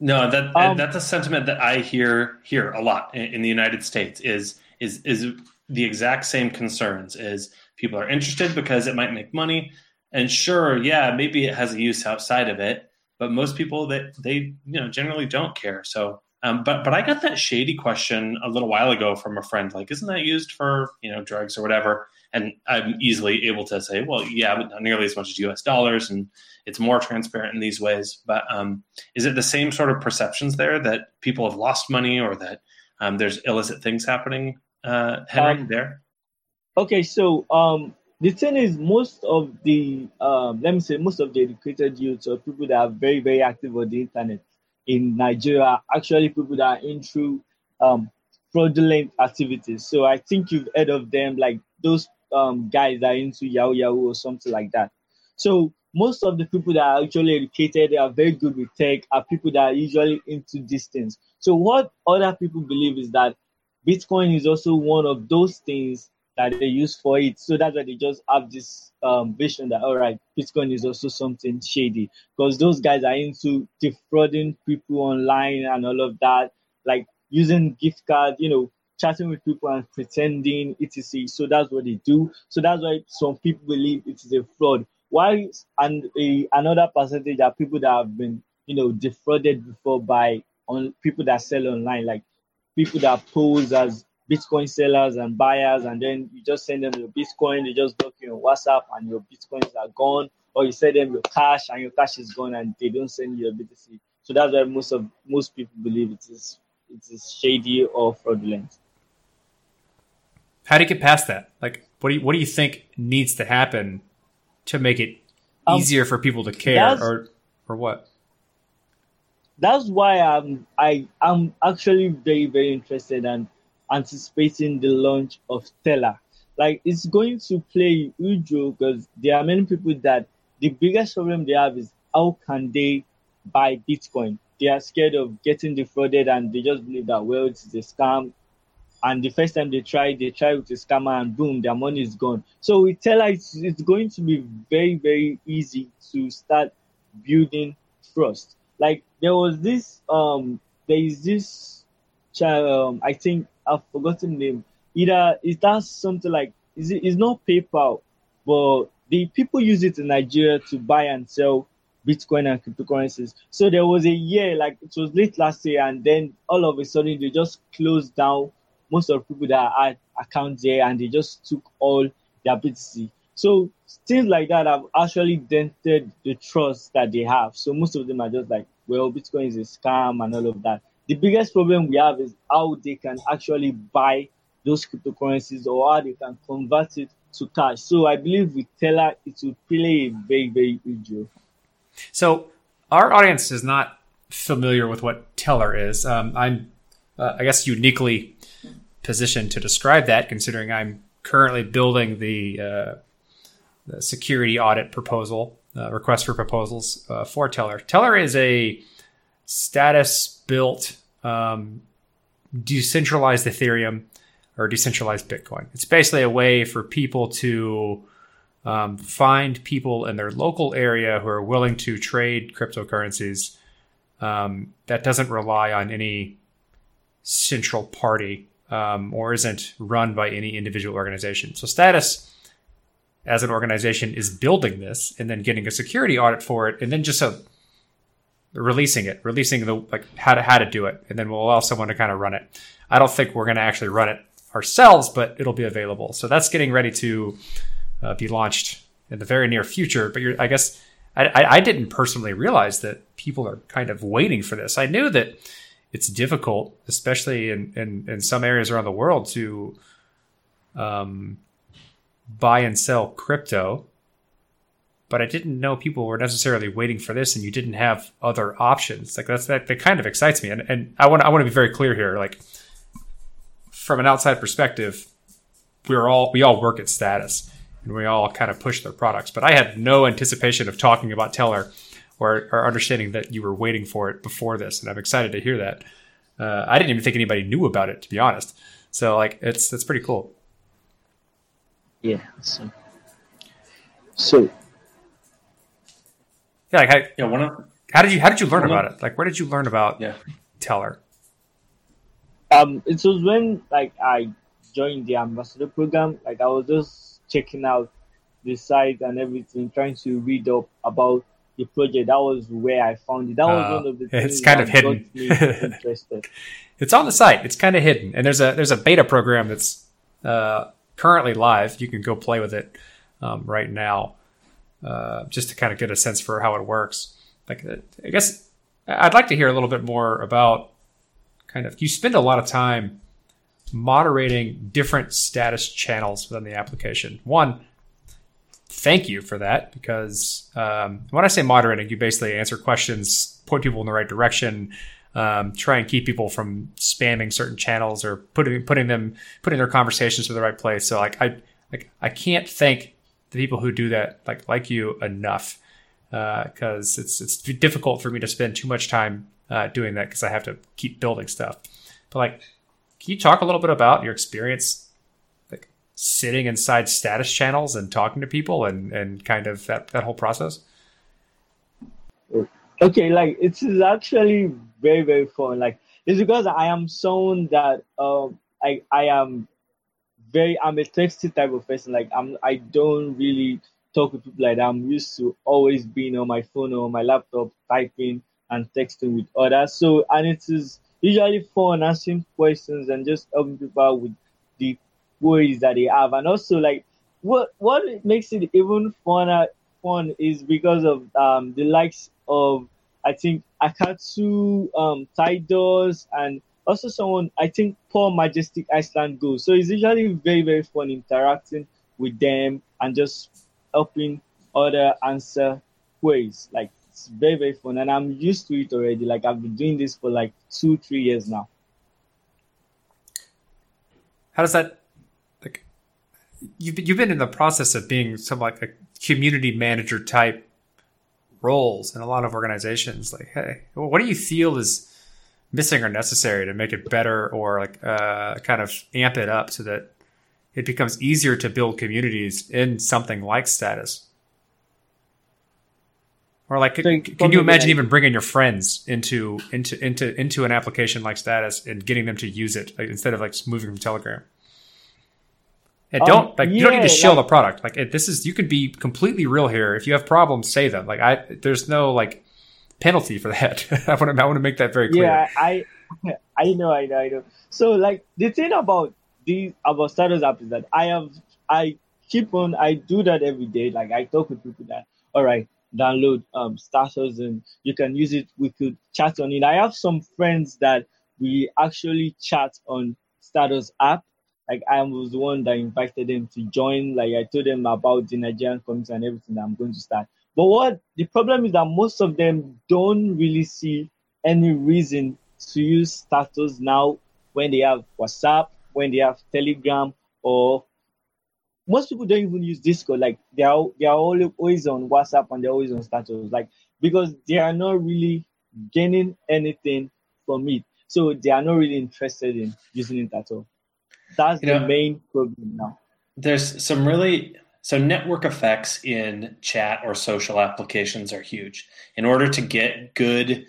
no, that Um, that's a sentiment that I hear here a lot in, in the United States. Is is is the exact same concerns? Is people are interested because it might make money, and sure, yeah, maybe it has a use outside of it, but most people that they you know generally don't care. So, um, but but I got that shady question a little while ago from a friend. Like, isn't that used for you know drugs or whatever? And I'm easily able to say, well, yeah, but not nearly as much as U.S. dollars, and it's more transparent in these ways. But um, is it the same sort of perceptions there that people have lost money or that um, there's illicit things happening, uh, Henry? Um, there, Okay, so um, the thing is, most of the um, let me say, most of the educated youth or people that are very, very active on the internet in Nigeria are actually people that are into um, fraudulent activities. So I think you've heard of them, like those um, guys that are into Yahoo Yahoo or something like that. So most of the people that are actually educated, they are very good with tech, are people that are usually into these things. So what other people believe is that Bitcoin is also one of those things that they use for it. So that's why they just have this um, vision that all right, Bitcoin is also something shady because those guys are into defrauding people online and all of that, like using gift card, you know, chatting with people and pretending etc. So that's what they do. So that's why some people believe it is a fraud. Why and a, another percentage are people that have been, you know, defrauded before by on people that sell online, like people that pose as Bitcoin sellers and buyers, and then you just send them your Bitcoin, they just block you on WhatsApp, and your Bitcoins are gone, or you send them your cash, and your cash is gone, and they don't send you your BTC. So that's why most of most people believe it is it is shady or fraudulent. How do you get past that? Like, what do you what do you think needs to happen to make it Um, easier for people to care, or or what? that's why I'm I am actually very very interested and anticipating the launch of Teller. Like it's going to play huge role because there are many people that the biggest problem they have is how can they buy Bitcoin? They are scared of getting defrauded and they just believe that well it is a scam. And the first time they try, they try with a scammer, and boom, their money is gone. So we tell her it's, it's going to be very, very easy to start building trust. Like there was this, um, there is this child, um, I think I've forgotten name. Either it does something like, is it, it's not PayPal, but the people use it in Nigeria to buy and sell Bitcoin and cryptocurrencies. So there was a year, like it was late last year, and then all of a sudden they just closed down most of the people that had accounts there and they just took all their BTC. So things like that have actually dented the trust that they have. So most of them are just like, well, Bitcoin is a scam and all of that. The biggest problem we have is how they can actually buy those cryptocurrencies or how they can convert it to cash. So I believe with Teller, it will play a very, very huge role. So our audience is not familiar with what Teller is. Um, I'm, uh, I guess, uniquely position to describe that, considering I'm currently building the, uh, the security audit proposal, uh, request for proposals uh, for Teller. Teller is a status built um, decentralized Ethereum or decentralized Bitcoin. It's basically a way for people to um, find people in their local area who are willing to trade cryptocurrencies um, that doesn't rely on any central party um, or isn't run by any individual organization. So Status, as an organization, is building this and then getting a security audit for it, and then just a releasing it, releasing the like how to how to do it, and then we'll allow someone to kind of run it. I don't think we're going to actually run it ourselves, but it'll be available. So that's getting ready to uh, be launched in the very near future. But I guess I, I didn't personally realize that people are kind of waiting for this. I knew that it's difficult, especially in, in, in some areas around the world, to um, buy and sell crypto. But I didn't know people were necessarily waiting for this, and you didn't have other options. Like that's that, that kind of excites me, and and I want I want to be very clear here. Like from an outside perspective, we're all we all work at status, and we all kind of push their products. But I had no anticipation of talking about Teller or, or understanding that you were waiting for it before this, and I'm excited to hear that. Uh, I didn't even think anybody knew about it, to be honest. So like, it's it's pretty cool. Yeah. So, so yeah, like, how, yeah. One of, how did you how did you learn about it? Like, where did you learn about yeah. Teller? Um, it was when like I joined the ambassador program. Like I was just checking out the site and everything, trying to read up about the project. That was where I found it. That was Uh, one of the it's things kind that of hidden. got me interested. [laughs] It's on the site. It's kind of hidden, and there's a there's a beta program that's uh, currently live. You can go play with it um, right now, uh, just to kind of get a sense for how it works. Like, uh, I guess I'd like to hear a little bit more about kind of. You spend a lot of time moderating different status channels within the application. One, thank you for that because um, when I say moderating, you basically answer questions, point people in the right direction, um, try and keep people from spamming certain channels or putting putting them putting their conversations to the right place. So like I like I can't thank the people who do that like like you enough because uh, it's it's difficult for me to spend too much time uh, doing that because I have to keep building stuff. But like, can you talk a little bit about your experience sitting inside status channels and talking to people and and kind of that that whole process? Okay, like it is actually very very fun. Like it's because I am someone that um I I am very I'm a texty type of person. Like I'm I don't really talk with people like that. I'm used to always being on my phone or my laptop typing and texting with others. So and it is usually fun asking questions and just helping people out with worries that they have. And also like what what makes it even funner fun is because of um the likes of I think Akatsu, um, Tidus, and also someone I think Paul Majestic Iceland Go. So it's usually very very fun interacting with them and just helping other answer queries. Like it's very very fun, and I'm used to it already. Like I've been doing this for like two three years now. How does that? You've you've been in the process of being some like a community manager type roles in a lot of organizations. Like, hey, what do you feel is missing or necessary to make it better or like uh, kind of amp it up so that it becomes easier to build communities in something like status? Or like, So can, can you imagine even bringing your friends into into into into an application like status and getting them to use it like, instead of like just moving from Telegram? And Um, don't like you don't need to shill like- the product. Like it, this is you could be completely real here. If you have problems, say them. Like I, there's no like penalty for that. [laughs] I want to I want to make that very clear. Yeah, I, [laughs] I know, I know, I know. So like the thing about these about status app is that I have I keep on I do that every day. Like I talk with people that all right, download um status and you can use it. We could chat on it. I have some friends that we actually chat on status app. Like I was the one that invited them to join. Like I told them about the Nigerian community and everything that I'm going to start. But what the problem is that most of them don't really see any reason to use status now when they have WhatsApp, when they have Telegram, or most people don't even use Discord. Like they are they are always on WhatsApp and they're always on status. Like because they are not really gaining anything from it. So they are not really interested in using it at all. That's You the know- main problem now. there's some really so network effects in chat or social applications are huge in order to get good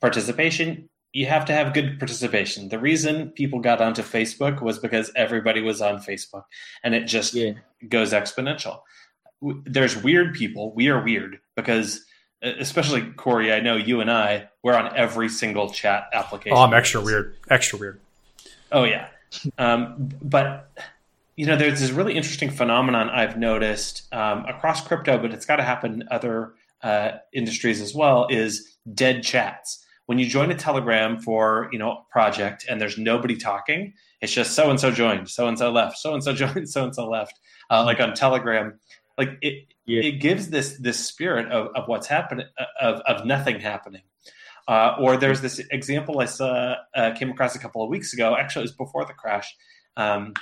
participation you have to have good participation the reason people got onto facebook was because everybody was on facebook and it just Yeah. goes exponential there's weird people we are weird because uh, especially corey i know you and i we're on every single chat application Oh, I'm extra weird. Extra weird. Oh yeah, um, but you know, there's this really interesting phenomenon I've noticed um, across crypto, but it's got to happen in other uh, industries as well. Is dead chats. When you join a Telegram for you know a project and there's nobody talking, it's just so and so joined, so and so left, so and so joined, so and so left. Uh, like on Telegram, like it Yeah. it gives this this spirit of, of what's happening of of nothing happening. Uh, or there's this example I saw uh, came across a couple of weeks ago. Actually, it was before the crash. Um,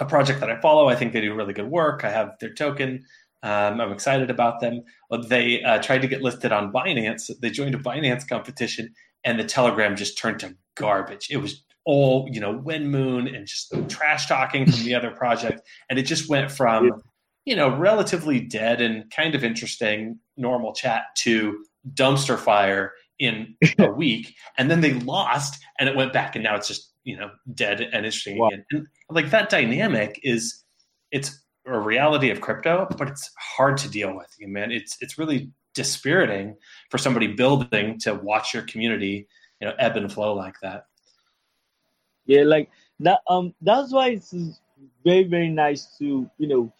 a project that I follow. I think they do really good work. I have their token. Um, I'm excited about them. They uh, tried to get listed on Binance. They joined a Binance competition, and the Telegram just turned to garbage. It was all you know, Wind Moon and just trash talking from the other project, and it just went from you know relatively dead and kind of interesting normal chat to dumpster fire in a [laughs] week, and then they lost, and it went back, and now it's just you know dead and interesting Wow. again. And like that dynamic is it's a reality of crypto, but it's hard to deal with. You man, it's it's really dispiriting for somebody building to watch your community, you know, ebb and flow like that. Yeah, like that. Um, that's why it's very very nice to you know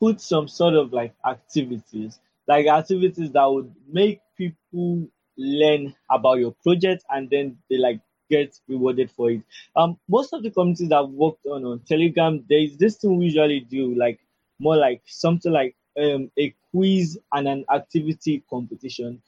put some sort of like activities, like activities that would make people learn about your project and then they like get rewarded for it. Um, most of the communities I've worked on on Telegram, there is this thing we usually do, like more like something like um a quiz and an activity competition.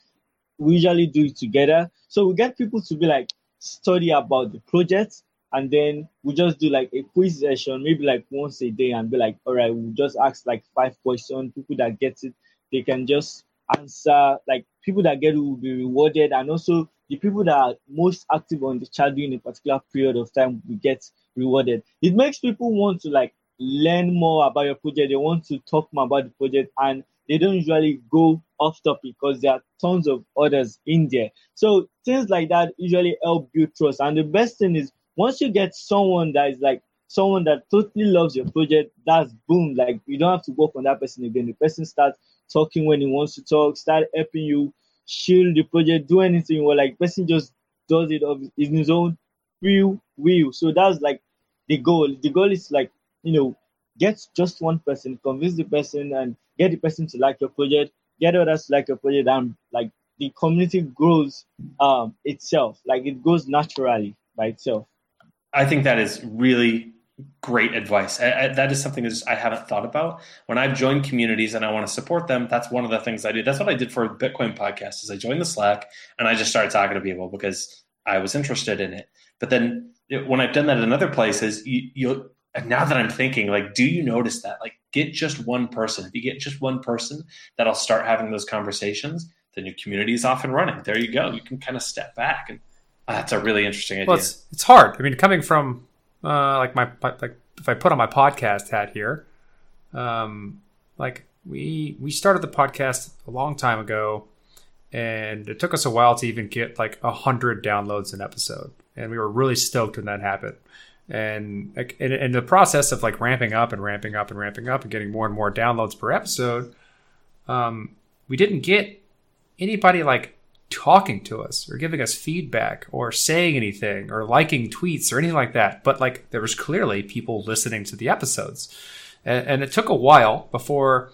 We usually do it together, so we get people to be like study about the project and then we just do like a quiz session maybe like once a day and be like all right we'll just ask like five questions people that get it they can just answer like people that get it will be rewarded and also the people that are most active on the chat during a particular period of time will get rewarded it makes people want to like learn more about your project they want to talk more about the project and they don't usually go off topic because there are tons of others in there so things like that usually help build trust and the best thing is once you get someone that is like someone that totally loves your project, that's boom. Like you don't have to work on that person again. The person starts talking when he wants to talk, start helping you shield the project, do anything. Or like person just does it of in his own free will. So that's like the goal. The goal is like, you know, get just one person, convince the person and get the person to like your project, get others to like your project and like the community grows um itself. Like it goes naturally by itself. I think that is really great advice. I, I, that is something that I haven't thought about. When I've joined communities and I want to support them, that's one of the things I do. That's what I did for Bitcoin podcast. Is I joined the Slack and I just started talking to people because I was interested in it. But then it, when I've done that in other places, you, you and now that I'm thinking, like, do you notice that? Like, get just one person. If you get just one person that'll start having those conversations, then your community is off and running. There you go. You can kind of step back and ah, That's a really interesting idea. Well, it's it's hard. I mean, coming from uh, like my like if I put on my podcast hat here, um, like we we started the podcast a long time ago, and it took us a while to even get like a hundred downloads an episode, and we were really stoked when that happened. And like in, in the process of like ramping up and ramping up and ramping up and getting more and more downloads per episode, um, we didn't get anybody like talking to us or giving us feedback or saying anything or liking tweets or anything like that. But like there was clearly people listening to the episodes. And, and it took a while before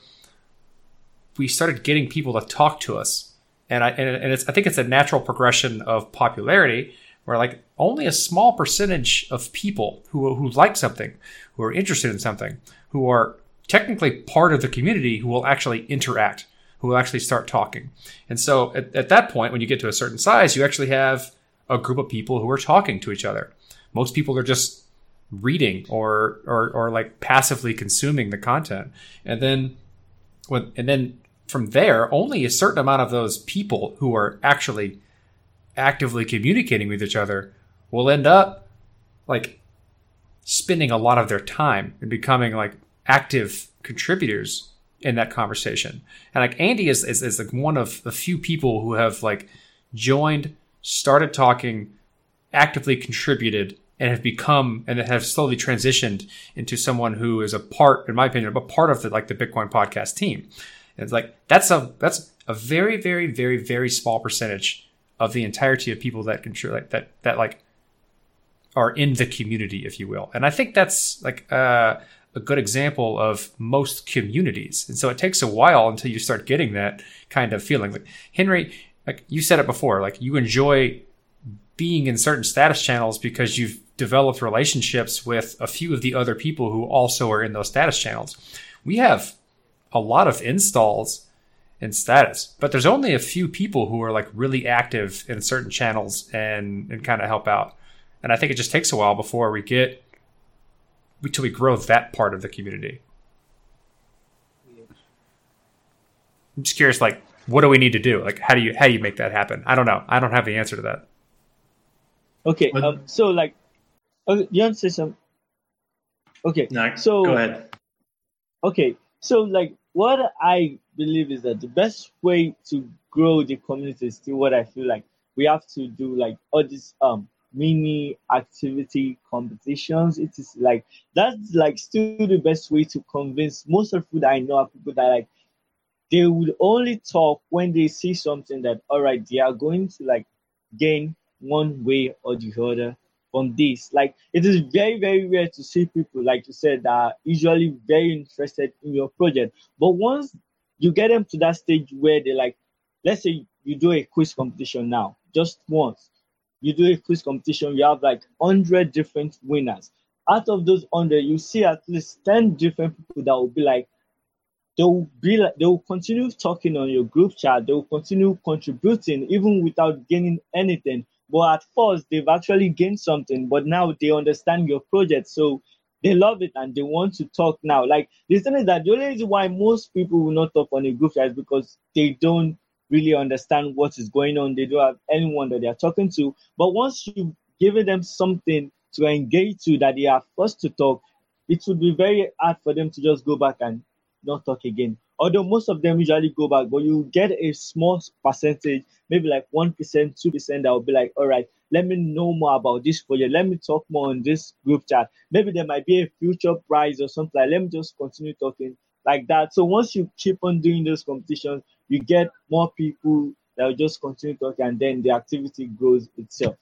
we started getting people to talk to us. And I and, and it's I think it's a natural progression of popularity where like only a small percentage of people who who like something, who are interested in something, who are technically part of the community who will actually interact who will actually start talking. And so at, at that point, when you get to a certain size, you actually have a group of people who are talking to each other. Most people are just reading or or, or like passively consuming the content. And then when and then from there, only a certain amount of those people who are actually actively communicating with each other will end up like spending a lot of their time and becoming like active contributors in that conversation. And like Andy is, is, is like one of the few people who have like joined, started talking, actively contributed, and have become and have slowly transitioned into someone who is a part, in my opinion, a part of the like the Bitcoin podcast team. And it's like that's a that's a very, very, very, very small percentage of the entirety of people that contribute like, that that like are in the community, if you will. And I think that's like uh a good example of most communities. And so it takes a while until you start getting that kind of feeling. Like Henry, like you said it before, like you enjoy being in certain status channels because you've developed relationships with a few of the other people who also are in those status channels. We have a lot of installs in status, but there's only a few people who are like really active in certain channels and, and kind of help out. And I think it just takes a while before we get until we grow that part of the community. I'm just curious, like, what do we need to do? Like, how do you how do you make that happen? I don't know. I don't have the answer to that. Okay, um, so like, okay, you want to say something? Okay, no, so go ahead. Okay, so like, what I believe is that the best way to grow the community is still what I feel like we have to do, like all these um mini activity competitions. It is like that's like still the best way to convince most of the people I know are people that like they would only talk when they see something that all right, they are going to like gain one way or the other from this. Like it is very, very rare to see people, like you said, that are usually very interested in your project. But once you get them to that stage where they like, let's say you do a quiz competition now, just once you do a quiz competition, you have like 100 different winners. Out of those 100, you see at least 10 different people that will be like, they will be like, they will continue talking on your group chat, they will continue contributing even without gaining anything. But at first, they've actually gained something, but now they understand your project. So they love it and they want to talk now. Like the thing is that the only reason why most people will not talk on a group chat is because they don't really understand what is going on. They don't have anyone that they are talking to. But once you've given them something to engage to that they are forced to talk, it would be very hard for them to just go back and not talk again. Although most of them usually go back, but you get a small percentage, maybe like 1%, 2% that will be like, all right, let me know more about this project. Let me talk more on this group chat. Maybe there might be a future prize or something like let me just continue talking like that. So once you keep on doing those competitions, you get more people that will just continue talking and then the activity grows itself.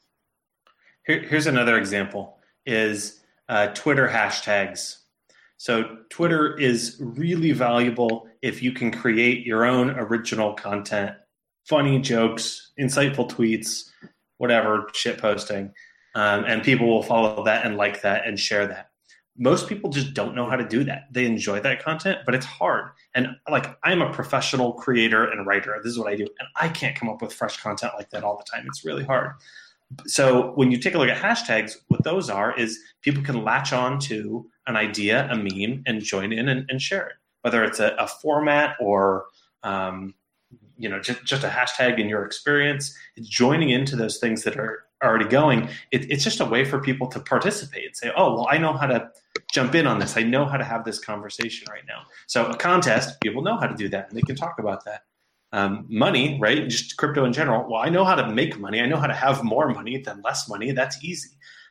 Here, here's another example is uh, Twitter hashtags. So Twitter is really valuable if you can create your own original content, funny jokes, insightful tweets, whatever, shit posting. Um, and people will follow that and like that and share that most people just don't know how to do that. They enjoy that content, but it's hard. And like I'm a professional creator and writer. This is what I do. And I can't come up with fresh content like that all the time. It's really hard. So when you take a look at hashtags, what those are is people can latch on to an idea, a meme, and join in and, and share it. Whether it's a, a format or um, you know just, just a hashtag in your experience, it's joining into those things that are already going, it, it's just a way for people to participate and say, oh, well, I know how to jump in on this. I know how to have this conversation right now. So a contest, people know how to do that and they can talk about that. Um, money, right? Just crypto in general. Well, I know how to make money. I know how to have more money than less money. That's easy.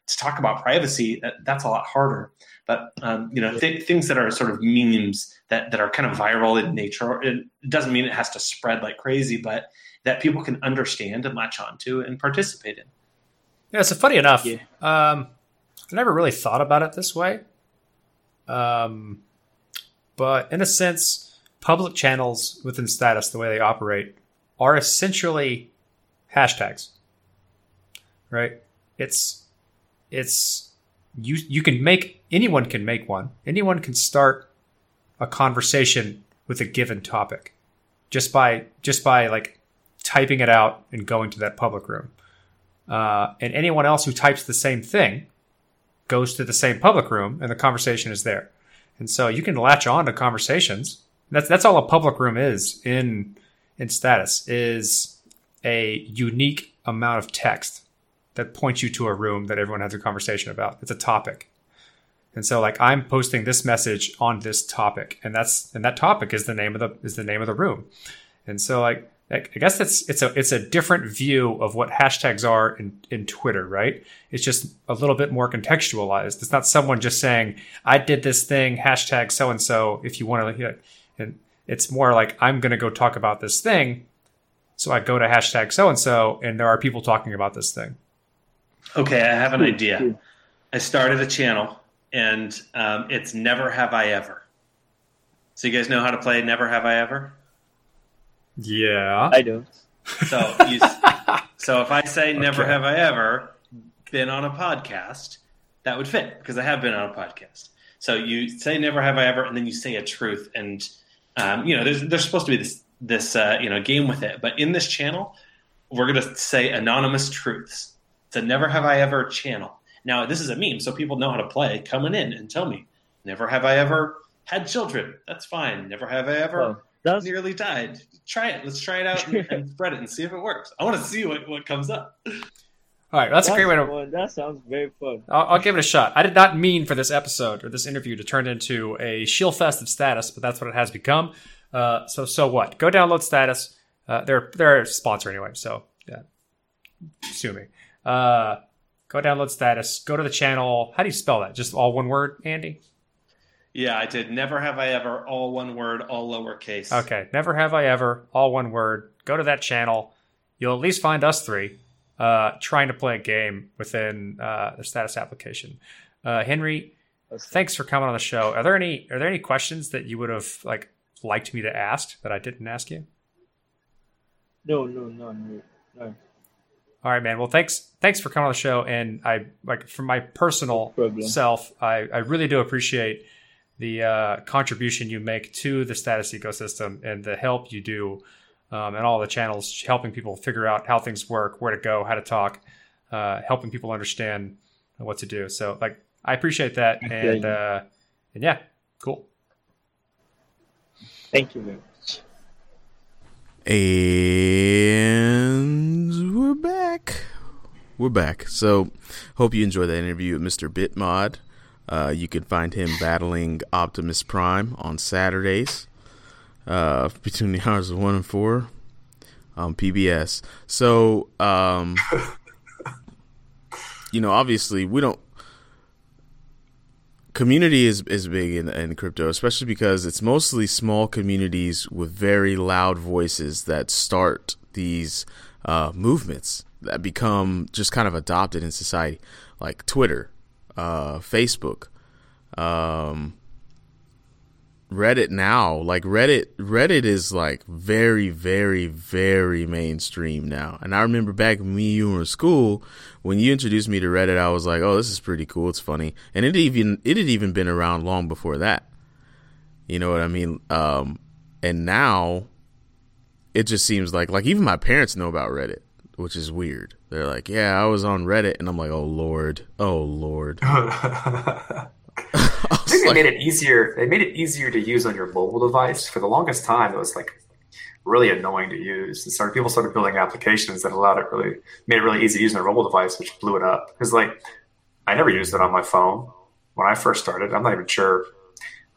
To talk about privacy, that, that's a lot harder. But um, you know, th- things that are sort of memes that that are kind of viral in nature. It doesn't mean it has to spread like crazy, but that people can understand and latch onto and participate in. Yeah, so funny enough, Yeah. um, I never really thought about it this way. Um, but in a sense, public channels within status, the way they operate, are essentially hashtags. Right? It's it's you you can make anyone can make one. Anyone can start a conversation with a given topic just by just by like typing it out and going to that public room. Uh, and anyone else who types the same thing goes to the same public room and the conversation is there. And so you can latch on to conversations. That's that's all a public room is in in status is a unique amount of text that points you to a room that everyone has a conversation about. It's a topic. And so like I'm posting this message on this topic and that's and that topic is the name of the is the name of the room. And so like I guess it's it's a it's a different view of what hashtags are in, in Twitter, right? It's just a little bit more contextualized. It's not someone just saying, I did this thing, hashtag so and so, if you want to and it's more like I'm gonna go talk about this thing. So I go to hashtag so and so and there are people talking about this thing. Okay, I have an idea. I started a channel, and um, it's Never Have I Ever. So you guys know how to play Never Have I Ever? Yeah. I don't. So you, [laughs] so if I say Never Okay. Have I Ever been on a podcast, that would fit because I have been on a podcast. So you say Never Have I Ever, and then you say a truth, and um, you know there's there's supposed to be this this uh, you know game with it. But in this channel, we're gonna say anonymous truths. It's a Never Have I Ever channel. Now this is a meme, so people know how to play. Coming in and tell me, Never have I ever had children. That's fine. Never have I ever that's nearly died. Try it. Let's try it out and, and [laughs] spread it and see if it works. I want to see what, what comes up. All right, that's, a great way to fun. That sounds very fun. I'll, I'll give it a shot. I did not mean for this episode or this interview to turn into a shield fest of status, but that's what it has become. Uh, so so what? Go download status. Uh, they're they're a sponsor anyway, so yeah. Sue me. Uh, go download status. Go to the channel. How do you spell that? Just all one word, Andy. Yeah, I did. Never have I ever. All one word, all lowercase. Okay. Never have I ever. All one word. Go to that channel. You'll at least find us three uh, trying to play a game within uh, the status application. Uh, Henry, thanks for coming on the show. Are there any are there any questions that you would have like liked me to ask that I didn't ask you? No, no, no, no, no. All right, man. Well, thanks thanks for coming on the show, and I like for my personal No self, I, I really do appreciate the uh, contribution you make to the status ecosystem and the help you do, um, and all the channels helping people figure out how things work, where to go, how to talk, uh, helping people understand what to do. So, like, I appreciate that, Okay. and uh, and yeah, cool. Thank you very much. And we're back. We're back. So, hope you enjoyed that interview with Mr. Bitmod. Uh, you can find him battling Optimus Prime on Saturdays uh, between the hours of 1 and 4 on PBS. So, um, [laughs] you know, obviously, we don't. Community is, is big in, in crypto, especially because it's mostly small communities with very loud voices that start these uh, movements that become just kind of adopted in society, like Twitter, uh, Facebook, um, Reddit now. Like Reddit, Reddit is like very, very, very mainstream now. And I remember back when me you were in school, when you introduced me to Reddit, I was like, "Oh, this is pretty cool. It's funny." And it even it had even been around long before that. You know what I mean? Um, and now it just seems like like even my parents know about Reddit, which is weird. They're like, "Yeah, I was on Reddit," and I'm like, "Oh lord, oh lord." [laughs] I think they [laughs] like- made it easier. They made it easier to use on your mobile device. For the longest time, it was like really annoying to use. And started people started building applications that allowed it really made it really easy to use on their mobile device, which blew it up. Because like I never used it on my phone when I first started. I'm not even sure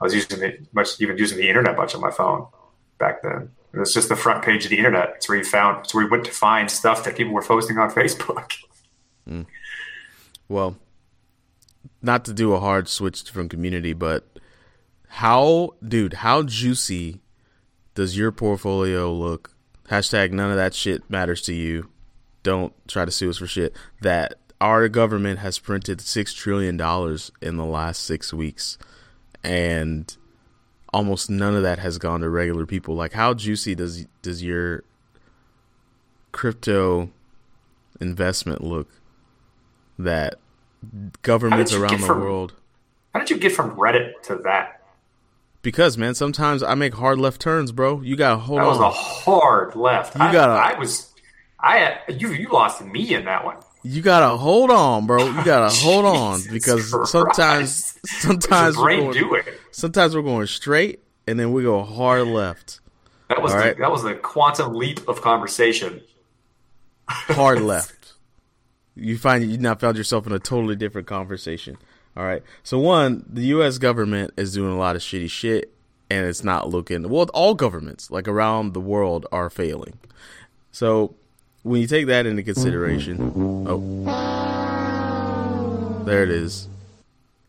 I was using it much, even using the internet much on my phone back then. It was just the front page of the internet. It's where you found, it's where you went to find stuff that people were posting on [laughs] Facebook. Mm. Well, not to do a hard switch from community, but how, dude, how juicy does your portfolio look? Hashtag none of that shit matters to you. Don't try to sue us for shit. That our government has printed six trillion dollars in the last six weeks, and almost none of that has gone to regular people. Like, how juicy does does your crypto investment look? That governments around the from, world. How did you get from Reddit to that? Because man, sometimes I make hard left turns, bro. You gotta hold that on. was a hard left. You gotta- I was. I you you lost me in that one. You gotta hold on, bro. You gotta [laughs] oh, hold on because Christ. sometimes, sometimes we're going, doing? sometimes we're going straight and then we go hard left, That was the, right. that was the quantum leap of conversation. hard [laughs] left. You find you now found yourself in a totally different conversation. All right. So one, the U.S. government is doing a lot of shitty shit, and it's not looking well. All governments like around the world are failing. So when you take that into consideration, oh, there it is.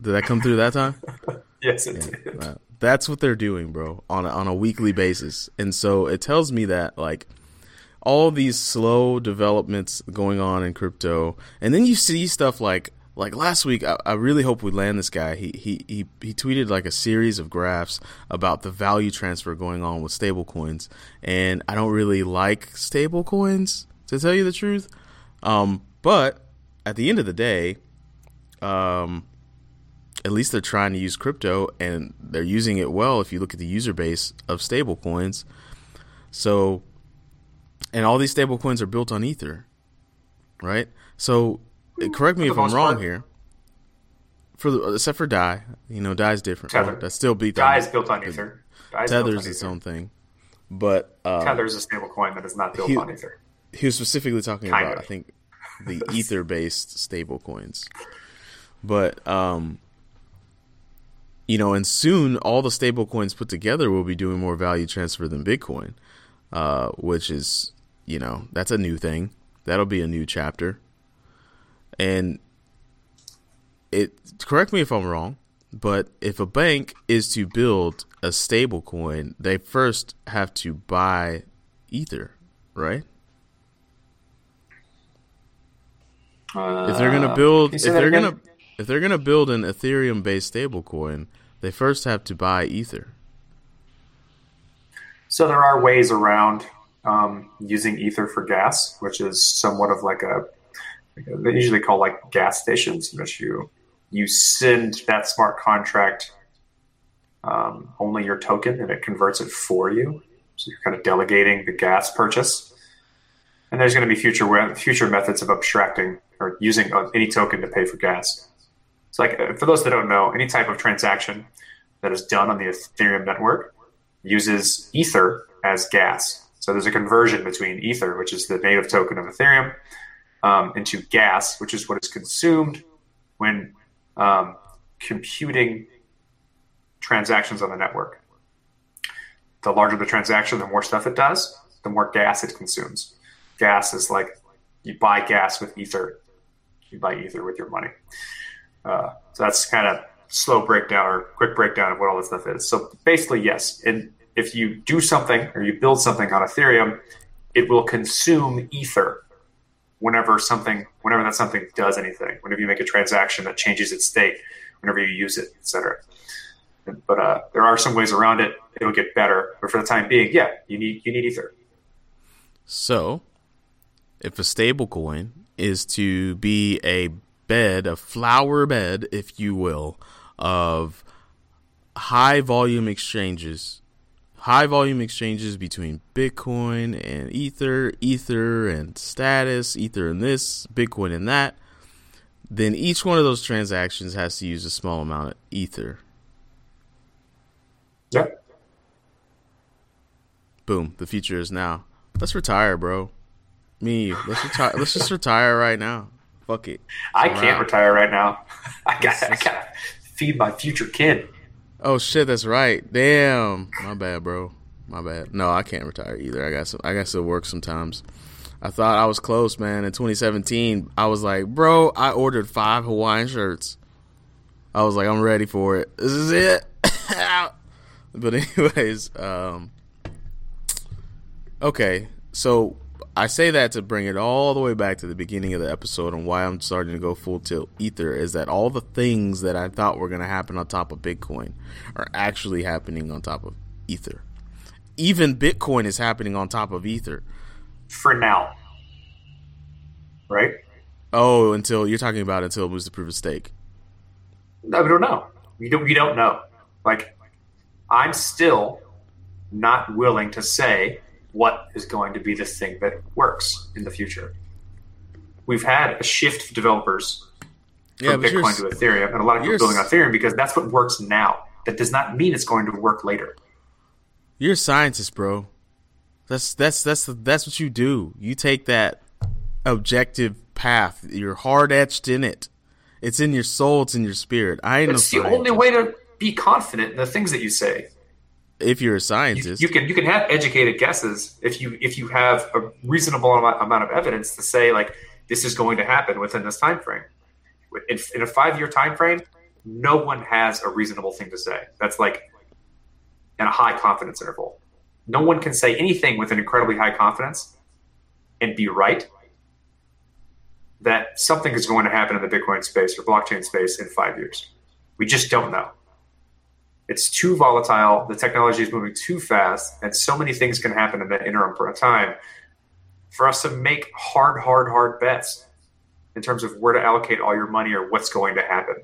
Did that come through that time? [laughs] Yes, it did. Uh, that's what they're doing, bro, on a, on a weekly basis. And so it tells me that like all these slow developments going on in crypto, and then you see stuff like like last week. I, I really hope we land this guy. He he he he tweeted like a series of graphs about the value transfer going on with stablecoins, and I don't really like stablecoins to tell you the truth. Um, but at the end of the day, um, at least they're trying to use crypto and they're using it well if you look at the user base of stablecoins. So and all these stablecoins are built on ether. Right? So uh, correct me if I'm wrong part. here. For the, except for DAI, you know, DAI is different. Tether. That's still beat Dai is built on Ether. Dai is built Tether's on its Ether. own thing. But um, Tether is a stable coin that is not built he- on Ether. He was specifically talking Kind about of. I think the [laughs] ether based stable coins. But um you know, and soon all the stable coins put together will be doing more value transfer than Bitcoin. Uh which is, you know, that's a new thing. That'll be a new chapter. And it correct me if I'm wrong, but if a bank is to build a stable coin, they first have to buy ether, right? If they're gonna build, if they're again? gonna, if they're gonna build an Ethereum based stablecoin, they first have to buy Ether. So there are ways around um, using Ether for gas, which is somewhat of like a they usually call like gas stations, in which you you send that smart contract um, only your token, and it converts it for you. So you're kind of delegating the gas purchase. And there's going to be future future methods of abstracting or using uh, any token to pay for gas. So, like uh, for those that don't know, any type of transaction that is done on the Ethereum network uses Ether as gas. So there's a conversion between Ether, which is the native token of Ethereum, um, into gas, which is what is consumed when um, computing transactions on the network. The larger the transaction, the more stuff it does, the more gas it consumes. Gas is like you buy gas with Ether, you buy Ether with your money. Uh, so that's kind of slow breakdown or quick breakdown of what all this stuff is. So basically, yes, and if you do something or you build something on Ethereum, it will consume Ether whenever something, whenever that something does anything. Whenever you make a transaction that changes its state, whenever you use it, etc. But uh, there are some ways around it. It'll get better, but for the time being, yeah, you need you need Ether. So, if a stable coin is to be a bed, a flower bed, if you will, of high volume exchanges, high volume exchanges between Bitcoin and Ether, Ether and status, Ether and this, Bitcoin and that, then each one of those transactions has to use a small amount of Ether. Yep. Boom. The future is now. Let's retire, bro. Me, let's retire. let's just retire right now. Fuck it. I can't retire right now. [laughs] I got I got to feed my future kid. Oh shit, that's right. Damn, my bad, bro. My bad. No, I can't retire either. I got some. I got to work sometimes. I thought I was close, man. In 2017, I was like, bro, I ordered five Hawaiian shirts. I was like, I'm ready for it. This is it. [laughs] but anyways, um, okay. So I say that to bring it all the way back to the beginning of the episode and why I'm starting to go full tilt ether is that all the things that I thought were going to happen on top of Bitcoin are actually happening on top of ether. Even Bitcoin is happening on top of ether. For now. Right? Oh, until you're talking about until it moves to proof of stake. No, we don't know. We don't. We don't know. Like, I'm still not willing to say what is going to be the thing that works in the future. We've had a shift of developers from you're, Bitcoin to Ethereum, and a lot of people building on Ethereum because that's what works now. That does not mean it's going to work later. you're a scientist, bro. That's that's that's that's what you do. You take that objective path. You're hard etched in it. It's in your soul. It's in your spirit. I ain't It's no the only way to be confident in the things that you say. If you're a You, scientist, you can you can have educated guesses if you if you have a reasonable amount, amount of evidence to say like this is going to happen within this time frame. In, in a five year time frame, no one has a reasonable thing to say. That's like in a high confidence interval. No one can say anything with an incredibly high confidence and be right that something is going to happen in the Bitcoin space or blockchain space in five years. We just don't know. It's too volatile. The technology is moving too fast, and so many things can happen in that interim time for us to make hard, hard, hard bets in terms of where to allocate all your money or what's going to happen.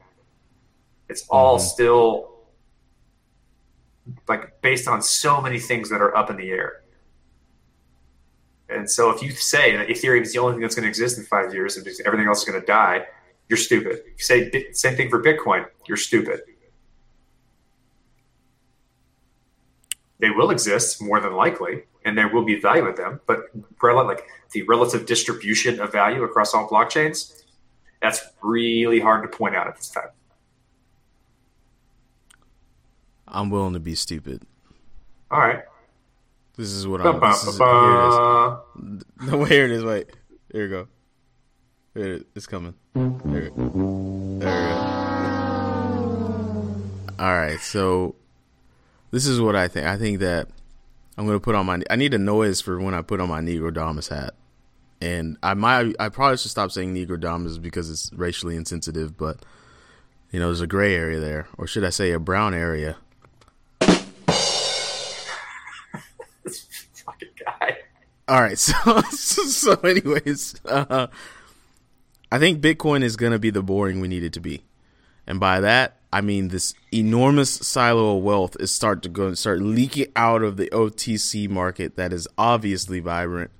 It's all Mhm. still like based on so many things that are up in the air. And so if you say that Ethereum is the only thing that's going to exist in five years and everything else is going to die, you're stupid. If you say same thing for Bitcoin, you're stupid. They will exist more than likely, and there will be value in them. But like the relative distribution of value across all blockchains, that's really hard to point out at this time. I'm willing to be stupid. All right. This is what I'm. This is, here it is. No, [laughs] here it is. Wait, here we go. Here it is. It's coming. There, it- there we go. All right, so this is what I think. I think that I'm gonna put on my. I need a noise for when I put on my Negrodamus hat, and I might. I probably should stop saying Negrodamus because it's racially insensitive. But you know, there's a gray area there, or should I say a brown area? This [laughs] fucking guy. All right, [laughs] so so anyways, uh, I think Bitcoin is gonna be the boring we need it to be, and by that I mean this enormous silo of wealth is start to go and start leaking out of the OTC market that is obviously vibrant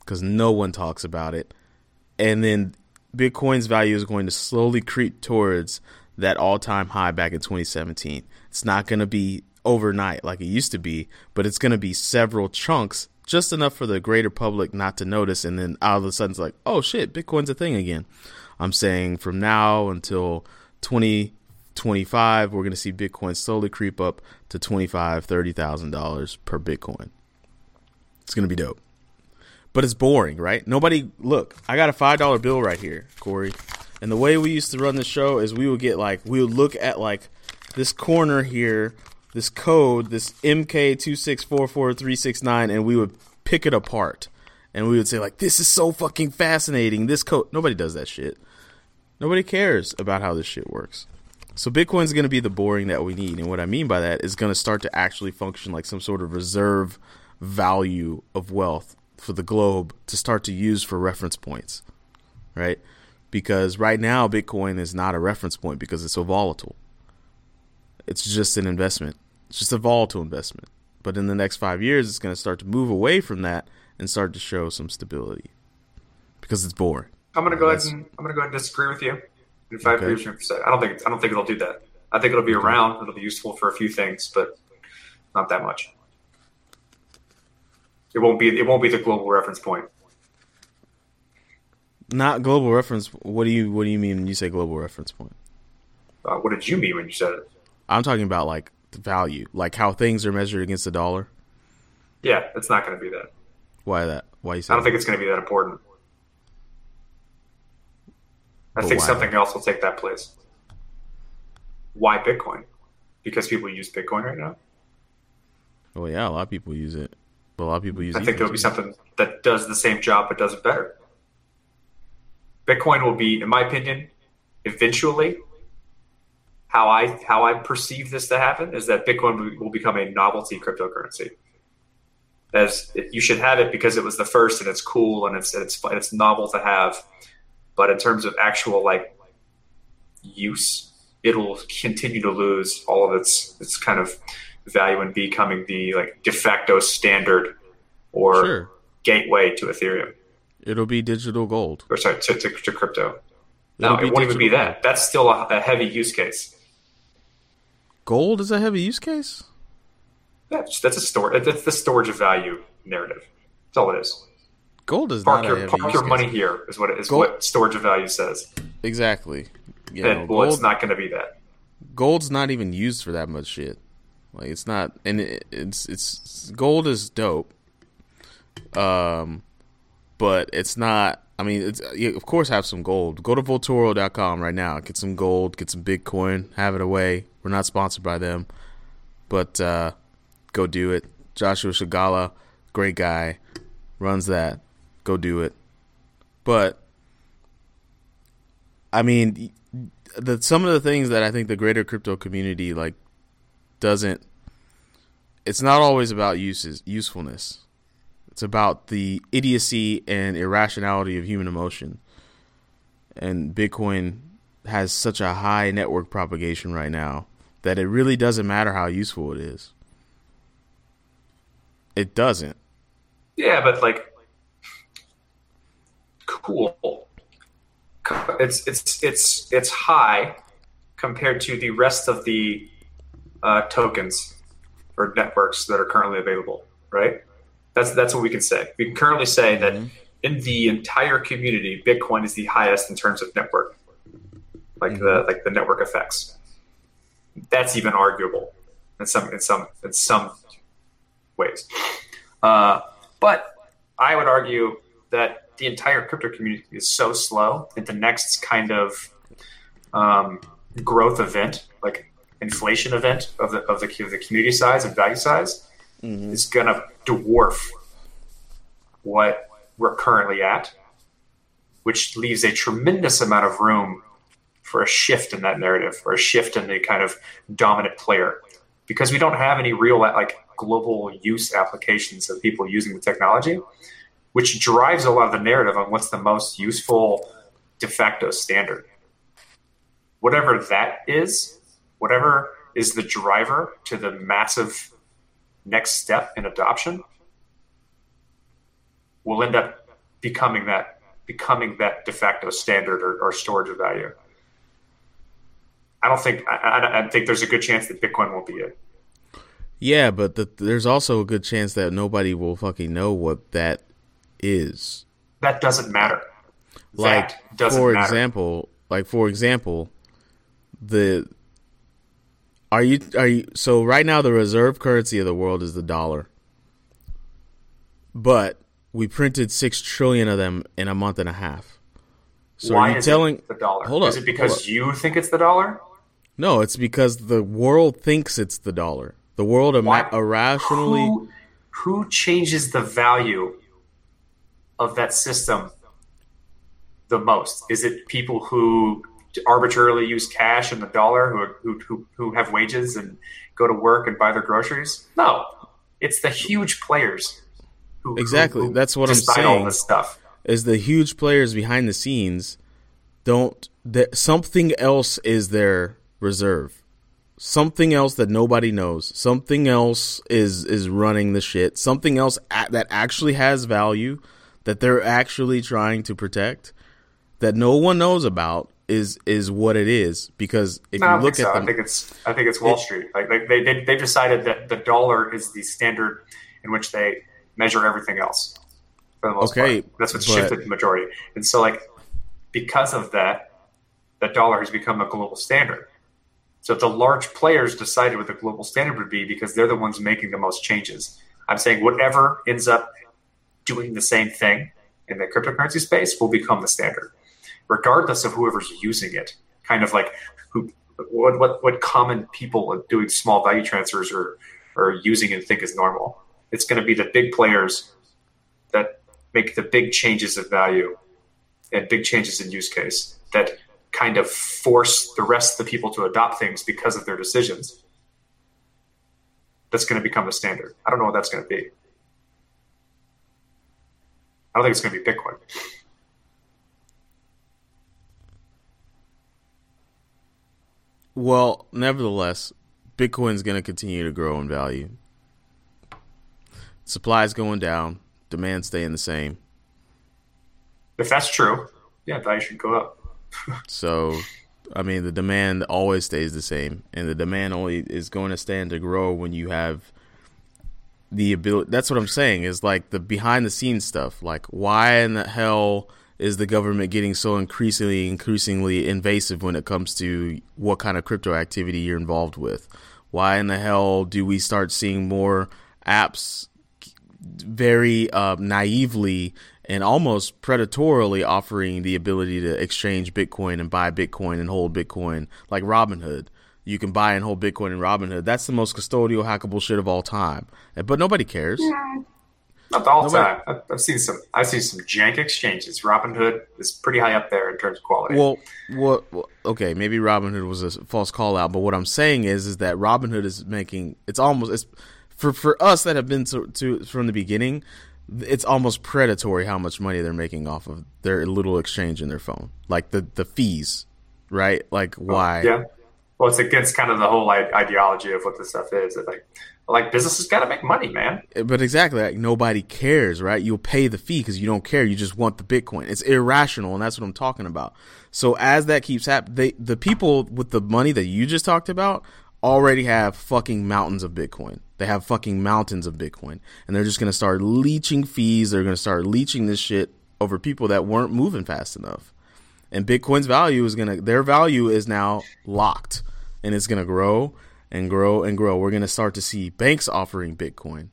because no one talks about it, and then Bitcoin's value is going to slowly creep towards that all-time high back in 2017. It's not going to be overnight like it used to be, but it's going to be several chunks, just enough for the greater public not to notice, and then all of a sudden it's like, oh shit, Bitcoin's a thing again. I'm saying from now until 2025, we're going to see Bitcoin slowly creep up to 25, 30,000 dollars per Bitcoin. It's going to be dope but it's boring, right? Nobody look. I got a five dollar bill right here, Corey. And the way we used to run the show is we would get like we would look at like this corner here, this code, this MK two six four four three six nine, and we would pick it apart. And we would say like, "This is so fucking fascinating." This code. Nobody does that shit. Nobody cares about how this shit works. So Bitcoin's going to be the boring that we need, and what I mean by that is going to start to actually function like some sort of reserve value of wealth for the globe to start to use for reference points, right? Because right now Bitcoin is not a reference point because it's so volatile. It's just an investment. It's just a volatile investment. But in the next five years, it's going to start to move away from that and start to show some stability because it's boring. I'm gonna go ahead and I'm gonna go ahead and disagree with you. In five Okay. years, you're percent. I don't think I don't think it'll do that. I think it'll be around. It'll be useful for a few things, but not that much. It won't be. It won't be the global reference point. Not global reference. What do you What do you mean when you say global reference point? Uh, what did you mean when you said it? I'm talking about like the value, like how things are measured against the dollar. Yeah, it's not going to be that. Why that? Why you say? I don't think it's going to be that important. I But think why? something else will take that place. Why Bitcoin? Because people use Bitcoin right now. Well, yeah, a lot of people use it, but a lot of people use. I think there'll be something that does the same job but does it better. Bitcoin will be, in my opinion, eventually. How I how I perceive this to happen is that Bitcoin will- become a novelty cryptocurrency. As you should have it because it was the first and it's cool and it's it's and it's novel to have, but in terms of actual like use, it'll continue to lose all of its its kind of value in becoming the like de facto standard or Sure, gateway to Ethereum it'll be digital gold. or sorry to, to, to crypto. No, It'll be it won't even be that. That's still a, a heavy use case. Gold is a heavy use case. That's that's a store. That's the storage of value narrative. That's all it is. Gold is Park not your park your money here is what it is. Gold- What storage of value says. Exactly. You Then know, well, it's not going to be that. gold's not even used for that much shit. Like it's not, and it, it's it's gold is dope. Um, but it's not. I mean, it's you of course have some gold. Go to Vaultoro.com right now. Get some gold. Get some Bitcoin. Have it away. We're not sponsored by them, but uh, go do it. Joshua Scigala, great guy, runs that. Go do it. But I mean, the some of the things that I think the greater crypto community like doesn't. It's not always about uses usefulness. It's about the idiocy and irrationality of human emotion. And Bitcoin has such a high network propagation right now that it really doesn't matter how useful it is. It doesn't. Yeah, but like, cool. It's it's it's it's high compared to the rest of the uh, tokens or networks that are currently available, right? That's that's what we can say. We can currently say that in the entire community, Bitcoin is the highest in terms of network, like the like the network effects. That's even arguable in some in some in some ways. Uh, but I would argue that the entire crypto community is so slow that the next kind of um, growth event, like inflation event of the of the, of the community size and value size, is going to dwarf what we're currently at, which leaves a tremendous amount of room for a shift in that narrative or a shift in the kind of dominant player. Because we don't have any real like global use applications of people using the technology which drives a lot of the narrative on what's the most useful de facto standard whatever that is whatever is the driver to the massive next step in adoption will end up becoming that becoming that de facto standard or, or storage of value I don't think I, I, think there's a good chance that Bitcoin won't be it. Yeah, but the, there's also a good chance that nobody will fucking know what that is. That doesn't matter. Like doesn't for matter. example, like for example, the are you are you so right now the reserve currency of the world is the dollar. But we printed 6 trillion of them in a month and a half. So Why are you is telling the dollar? Hold is up, it because you think it's the dollar? No, it's because the world thinks it's the dollar. The world ima- irrationally Who, who changes the value of that system the most? Is it people who arbitrarily use cash and the dollar, who, who, who, who have wages and go to work and buy their groceries? No, it's the huge players. Who, who- Exactly. who That's what I'm decide all saying. this stuff. is the huge players behind the scenes don't that something else is their reserve something else that nobody knows something else is is running the shit something else a- that actually has value that they're actually trying to protect that no one knows about is is what it is because if No, you look so. at I them think it's I think it's Wall Street. Like, like they, they they've decided that the dollar is the standard in which they measure everything else. For the most Okay, part. that's what's but- shifted the majority. And so, like, because of that, the dollar has become a global standard. So the large players decided what the global standard would be because they're the ones making the most changes. I'm saying whatever ends up doing the same thing in the cryptocurrency space will become the standard, regardless of whoever's using it. Kind of like who, what, what, what common people doing small value transfers are, are using and think is normal. It's going to be the big players that make the big changes of value and big changes in use case that kind of force the rest of the people to adopt things because of their decisions. That's going to become the standard. I don't know what that's going to be. I don't think it's going to be Bitcoin. Well, nevertheless, Bitcoin's going to continue to grow in value. Supply's going down, demand staying the same. If that's true, yeah, value should go up. [laughs] So, I mean, the demand always stays the same, and the demand only is going to stand to grow when you have the ability. That's what I'm saying is like the behind the scenes stuff. Like, why in the hell is the government getting so increasingly, increasingly invasive when it comes to what kind of crypto activity you're involved with? Why in the hell do we start seeing more apps very uh, naively and almost predatorily offering the ability to exchange Bitcoin and buy Bitcoin and hold Bitcoin, like Robinhood. You can buy and hold Bitcoin in Robinhood. That's the most custodial hackable shit of all time. But nobody cares. Not all Nobody- time. I've, I've seen some. I've seen some jank exchanges. Robinhood is pretty high up there in terms of quality. Well, what? well, okay, maybe Robinhood was a false call out, but what I'm saying is, is that Robinhood is making it's almost it's for for us that have been to, to from the beginning. It's almost predatory how much money they're making off of their little exchange in their phone, like the the fees, right? Like oh, why? Yeah. Well, it's against kind of the whole i- ideology of what this stuff is. Like, like businesses got to make money, man. Eh, but exactly, like nobody cares, right? You'll pay the fee because you don't care. You just want the Bitcoin. It's irrational, and that's what I'm talking about. So as that keeps happening, the people with the money that you just talked about already have fucking mountains of Bitcoin. They have fucking mountains of Bitcoin, and they're just gonna start leeching fees. They're gonna start leeching this shit over people that weren't moving fast enough. And Bitcoin's value is gonna their value is now locked, and it's gonna grow and grow and grow. We're gonna start to see banks offering Bitcoin.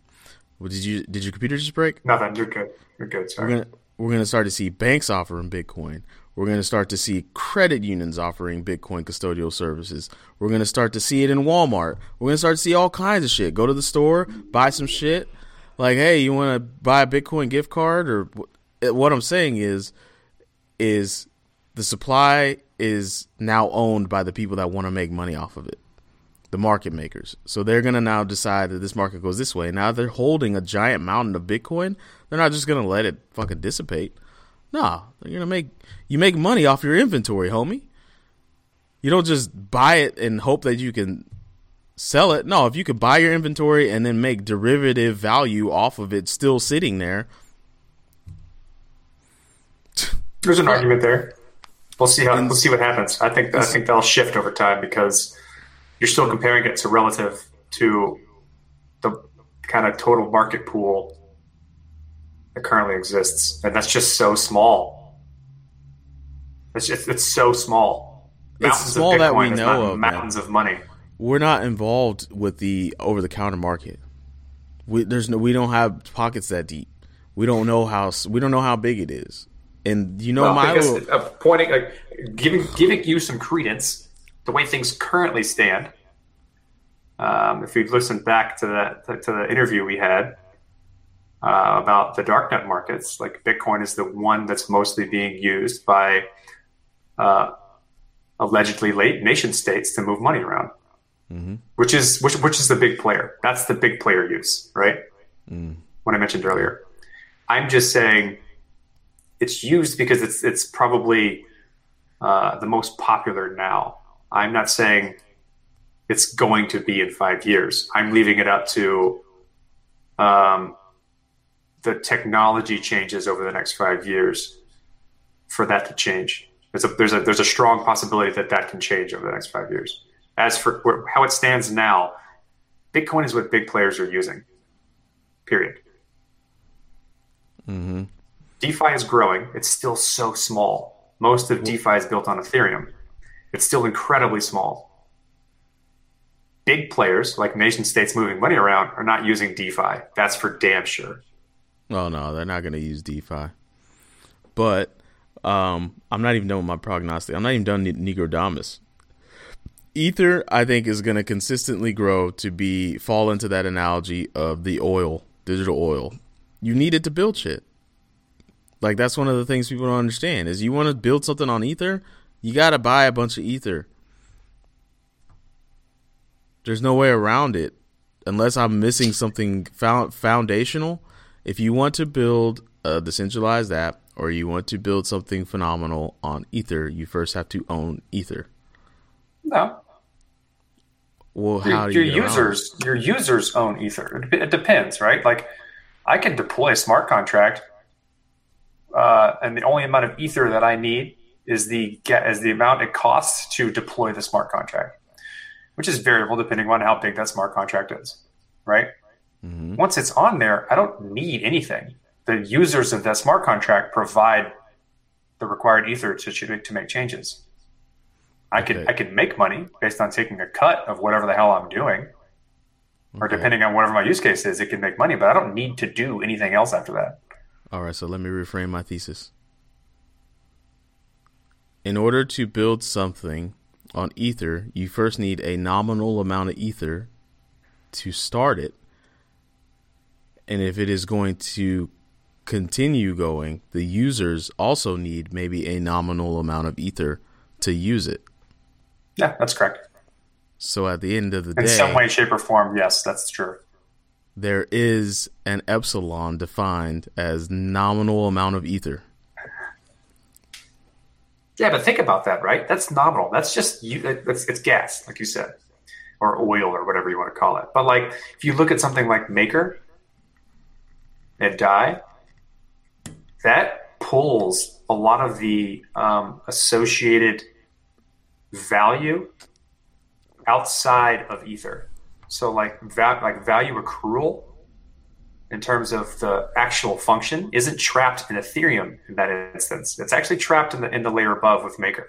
Well, did you did your computer just break? Nothing. You're good. You're good. We're Sorry. gonna we're gonna start to see banks offering Bitcoin. We're gonna start to see credit unions offering Bitcoin custodial services. We're gonna start to see it in Walmart. We're gonna start to see all kinds of shit. Go to the store, buy some shit. Like, hey, you want to buy a Bitcoin gift card? Or what I'm saying is, is the supply is now owned by the people that want to make money off of it the market makers. So they're going to now decide that this market goes this way. Now they're holding a giant mountain of Bitcoin. They're not just going to let it fucking dissipate. Nah, they're going to make you make money off your inventory, homie. You don't just buy it and hope that you can sell it. No, if you could buy your inventory and then make derivative value off of it still sitting there, There's an argument there. We'll see how. We'll see what happens. I think. I think that'll shift over time because you're still comparing it to relative to the kind of total market pool that currently exists, and that's just so small. It's just, it's so small. It's small of that we know of, man. mountains of money. we're not involved with the over the counter market. We there's no we don't have pockets that deep. We don't know how we don't know how big it is. And you know Well, my because, little, uh, pointing, like, giving giving you some credence, the way things currently stand. Um, if you listen back to that to the interview we had uh, about the darknet markets, like Bitcoin is the one that's mostly being used by uh, allegedly late nation states to move money around, Mhm. which is which which is the big player. That's the big player use, right? Mm. What I mentioned earlier. I'm just saying it's used because it's it's probably uh, the most popular now. I'm not saying it's going to be in five years. I'm leaving it up to um, the technology changes over the next five years for that to change. There's a, there's a there's a strong possibility that that can change over the next five years. As for how it stands now, Bitcoin is what big players are using. Period. Mm-hmm. DeFi is growing. It's still so small. Most of DeFi is built on Ethereum. It's still incredibly small. Big players like nation states moving money around are not using DeFi. That's for damn sure. Oh no, they're not going to use DeFi. But um, I'm not even done with my prognostic. I'm not even done Nicodamus. Ether, I think, is going to consistently grow to be fall into that analogy of the oil, digital oil. You need it to build shit. Like that's one of the things people don't understand is you want to build something on Ether, you got to buy a bunch of Ether. There's no way around it unless I'm missing something foundational. If you want to build a decentralized app or you want to build something phenomenal on Ether, you first have to own Ether. No. Well, how your, do you your users your users own Ether. It, it depends, right? Like I can deploy a smart contract, uh, and the only amount of Ether that I need is the get is the amount it costs to deploy the smart contract, which is variable depending on how big that smart contract is, right? Mm-hmm. Once it's on there, I don't need anything. The users of that smart contract provide the required Ether to to make changes. I could Okay. I could make money based on taking a cut of whatever the hell I'm doing, or Okay. depending on whatever my use case is, it can make money. But I don't need to do anything else after that. All right, so let me reframe my thesis. In order to build something on Ether, you first need a nominal amount of Ether to start it. And if it is going to continue going, the users also need maybe a nominal amount of Ether to use it. Yeah, that's correct. So at the end of the In day, in some way, shape, or form, yes, that's true. There is an epsilon defined as nominal amount of Ether. Yeah, but think about that, right? That's nominal. That's just you. It's, it's gas, like you said, or oil, or whatever you want to call it. But like, if you look at something like Maker and Dai, that pulls a lot of the um, associated value outside of Ether. So like va- like value accrual in terms of the actual function isn't trapped in Ethereum in that instance. It's actually trapped in the in the layer above with Maker.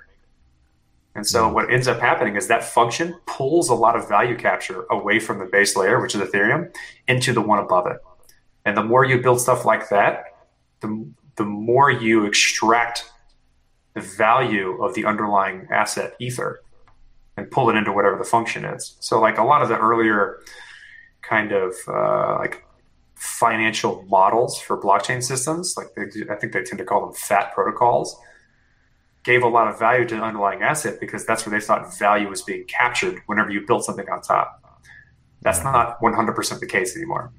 And so hmm. what ends up happening is that function pulls a lot of value capture away from the base layer, which is Ethereum, into the one above it. And the more you build stuff like that, the the more you extract the value of the underlying asset ether and pull it into whatever the function is. So like a lot of the earlier kind of uh, like financial models for blockchain systems, like they, I think they tend to call them fat protocols, gave a lot of value to the underlying asset because that's where they thought value was being captured whenever you built something on top. That's not 100% the case anymore.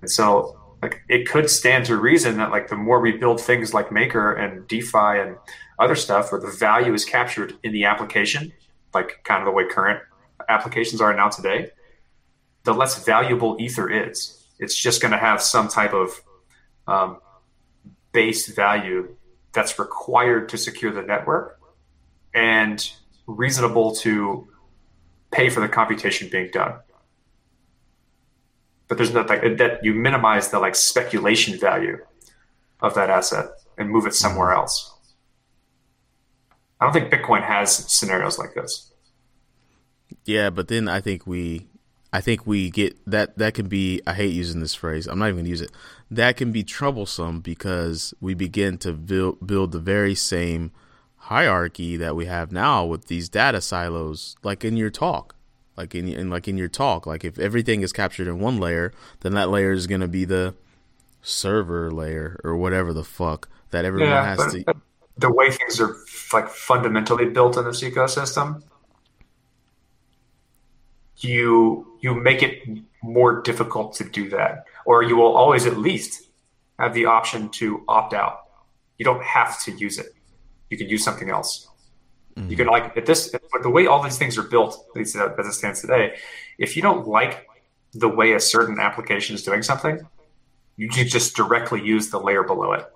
And so like it could stand to reason that like the more we build things like Maker and DeFi and other stuff where the value is captured in the application, like kind of the way current applications are now today, the less valuable Ether is. It's just going to have some type of um, base value that's required to secure the network and reasonable to pay for the computation being done. But there's not like that you minimize the like speculation value of that asset and move it somewhere mm-hmm. else. I don't think Bitcoin has scenarios like this. Yeah, but then I think we I think we get that that can be I hate using this phrase. I'm not even going to use it. That can be troublesome because we begin to build build the very same hierarchy that we have now with these data silos like in your talk. Like in, in like in your talk, like if everything is captured in one layer, then that layer is going to be the server layer or whatever the fuck that everyone has but to the way things are like fundamentally built in this ecosystem, you you make it more difficult to do that, or you will always at least have the option to opt out. You don't have to use it. You can use something else. Mm-hmm. You can like at this, but the way all these things are built, at least as it stands today, if you don't like the way a certain application is doing something, you can just directly use the layer below it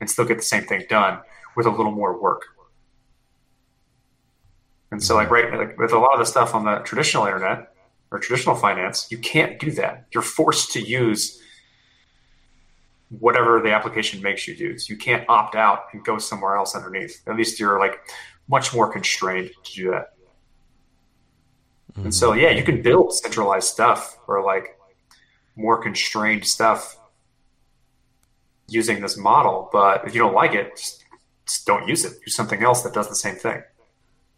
and still get the same thing done with a little more work. And so, like mm-hmm. right, like with a lot of the stuff on the traditional internet or traditional finance, you can't do that. You're forced to use whatever the application makes you do. So you can't opt out and go somewhere else underneath. At least you're like much more constrained to do that. Mm-hmm. And so yeah, you can build centralized stuff or like more constrained stuff using this model, but if you don't like it, just, just don't use it. Use something else that does the same thing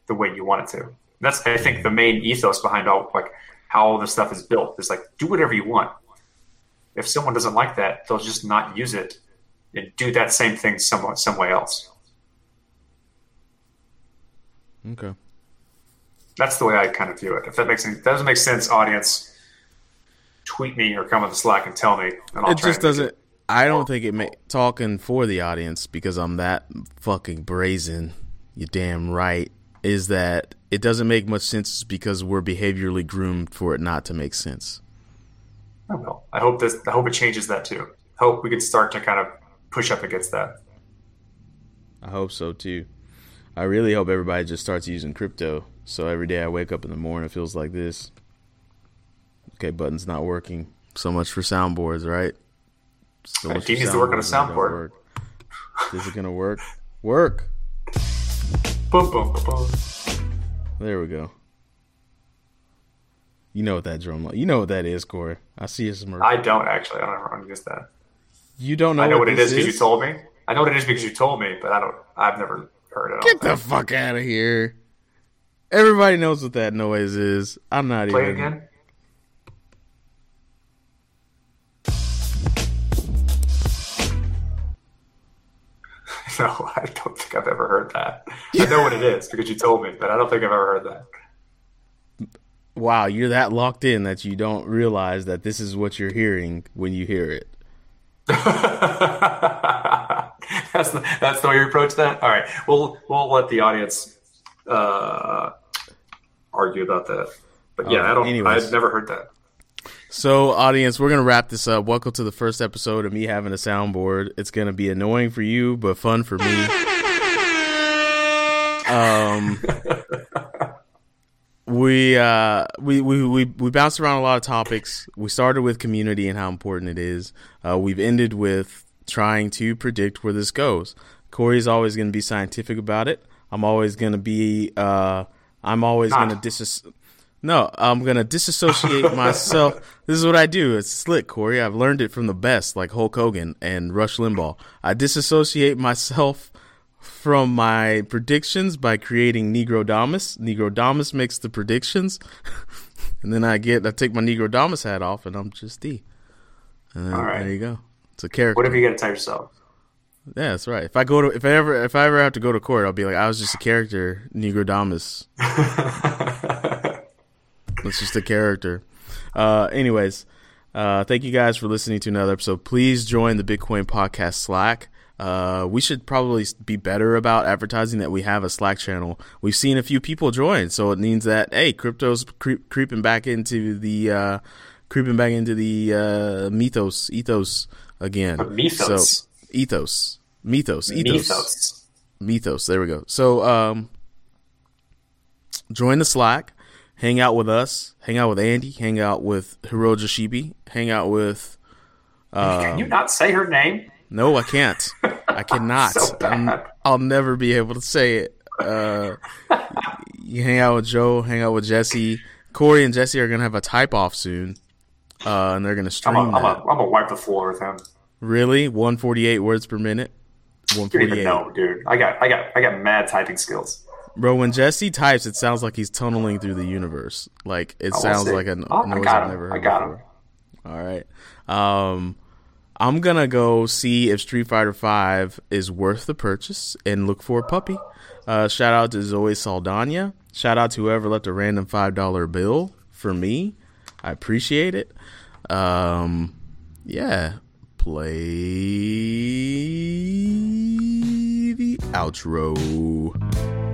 the way you want it to. That's I think the main ethos behind all like how all this stuff is built is like do whatever you want. If someone doesn't like that, they'll just not use it and do that same thing somewhat some way else. Okay. That's the way I kind of view it. If that makes any, that doesn't make sense, audience, tweet me or come on the Slack and tell me. And it just doesn't. It. I don't think it make talking for the audience because I'm that fucking brazen. You damn right. Is that it doesn't make much sense because we're behaviorally groomed for it not to make sense. I will. I hope this. I hope it changes that too. I hope we can start to kind of push up against that. I hope so too. I really hope everybody just starts using crypto. So every day I wake up in the morning, it feels like this. Okay, button's not working. So much for soundboards, right? So much needs to work on a soundboard. Is it gonna work? Work. Boom, boom, boom. There we go. You know what that drum? You know what that is, Corey. I see it smirk. I don't actually. I don't know use that. You don't know. I know what, what it is because you told me. I know what it is because you told me, but I don't. I've never heard it. Get the fuck out of here! Everybody knows what that noise is. I'm not Play even. again. [laughs] No, I don't think I've ever heard that. I know what it is because you told me, but I don't think I've ever heard that. Wow, you're that locked in that you don't realize that this is what you're hearing when you hear it. [laughs] [laughs] that's the, that's the way you approach that. All right, we'll we'll let the audience uh, argue about that. But yeah, I don't. Anyways. I've never heard that. So, audience, we're gonna wrap this up. Welcome to the first episode of me having a soundboard. It's gonna be annoying for you, but fun for me. Um, [laughs] we uh we, we we we bounced around a lot of topics. We started with community and how important it is. Uh, we've ended with trying to predict where this goes. Corey's always going to be scientific about it. I'm always going to be. Uh, I'm always going to dis. No, I'm gonna disassociate [laughs] myself. This is what I do. It's slick, Corey. I've learned it from the best, like Hulk Hogan and Rush Limbaugh. I disassociate myself from my predictions by creating Negrodamus. Negrodamus makes the predictions, [laughs] and then I get I take my Negrodamus hat off, and I'm just D. And All right, there you go. It's a character. Whatever you got to tell yourself. Yeah, that's right. If I go to if I ever if I ever have to go to court, I'll be like, I was just a character, Negrodamus. [laughs] It's just a character. Uh, anyways, uh, thank you guys for listening to another episode. Please join the Bitcoin Podcast Slack. Uh, we should probably be better about advertising that we have a Slack channel. We've seen a few people join, so it means that hey, crypto's creep, creeping back into the uh, creeping back into the uh, mythos ethos again. Mythos. So, ethos, mythos, ethos, mythos. mythos. There we go. So um, join the Slack hang out with us, hang out with Andy, hang out with Hiroja Shibi, hang out with. Um, Can you not say her name? No, I can't. I [laughs] cannot. so I'll never be able to say it. Uh, [laughs] you hang out with Joe, hang out with Jesse. Corey and Jesse are gonna have a type off soon, uh, and they're gonna stream. I'm gonna wipe the floor with him. Really, one forty eight words per minute. One forty eight. No, dude. I got, I got, I got mad typing skills. Bro, when Jesse types, it sounds like he's tunneling through the universe. Like it sounds like a oh, noise I've never heard. I got before. him. All right. Um, I'm gonna go see if Street Fighter Five is worth the purchase and look for a puppy. Uh, shout out to Zoe Saldana. Shout out to whoever left a random five dollar bill for me. I appreciate it. Um, yeah, play the outro.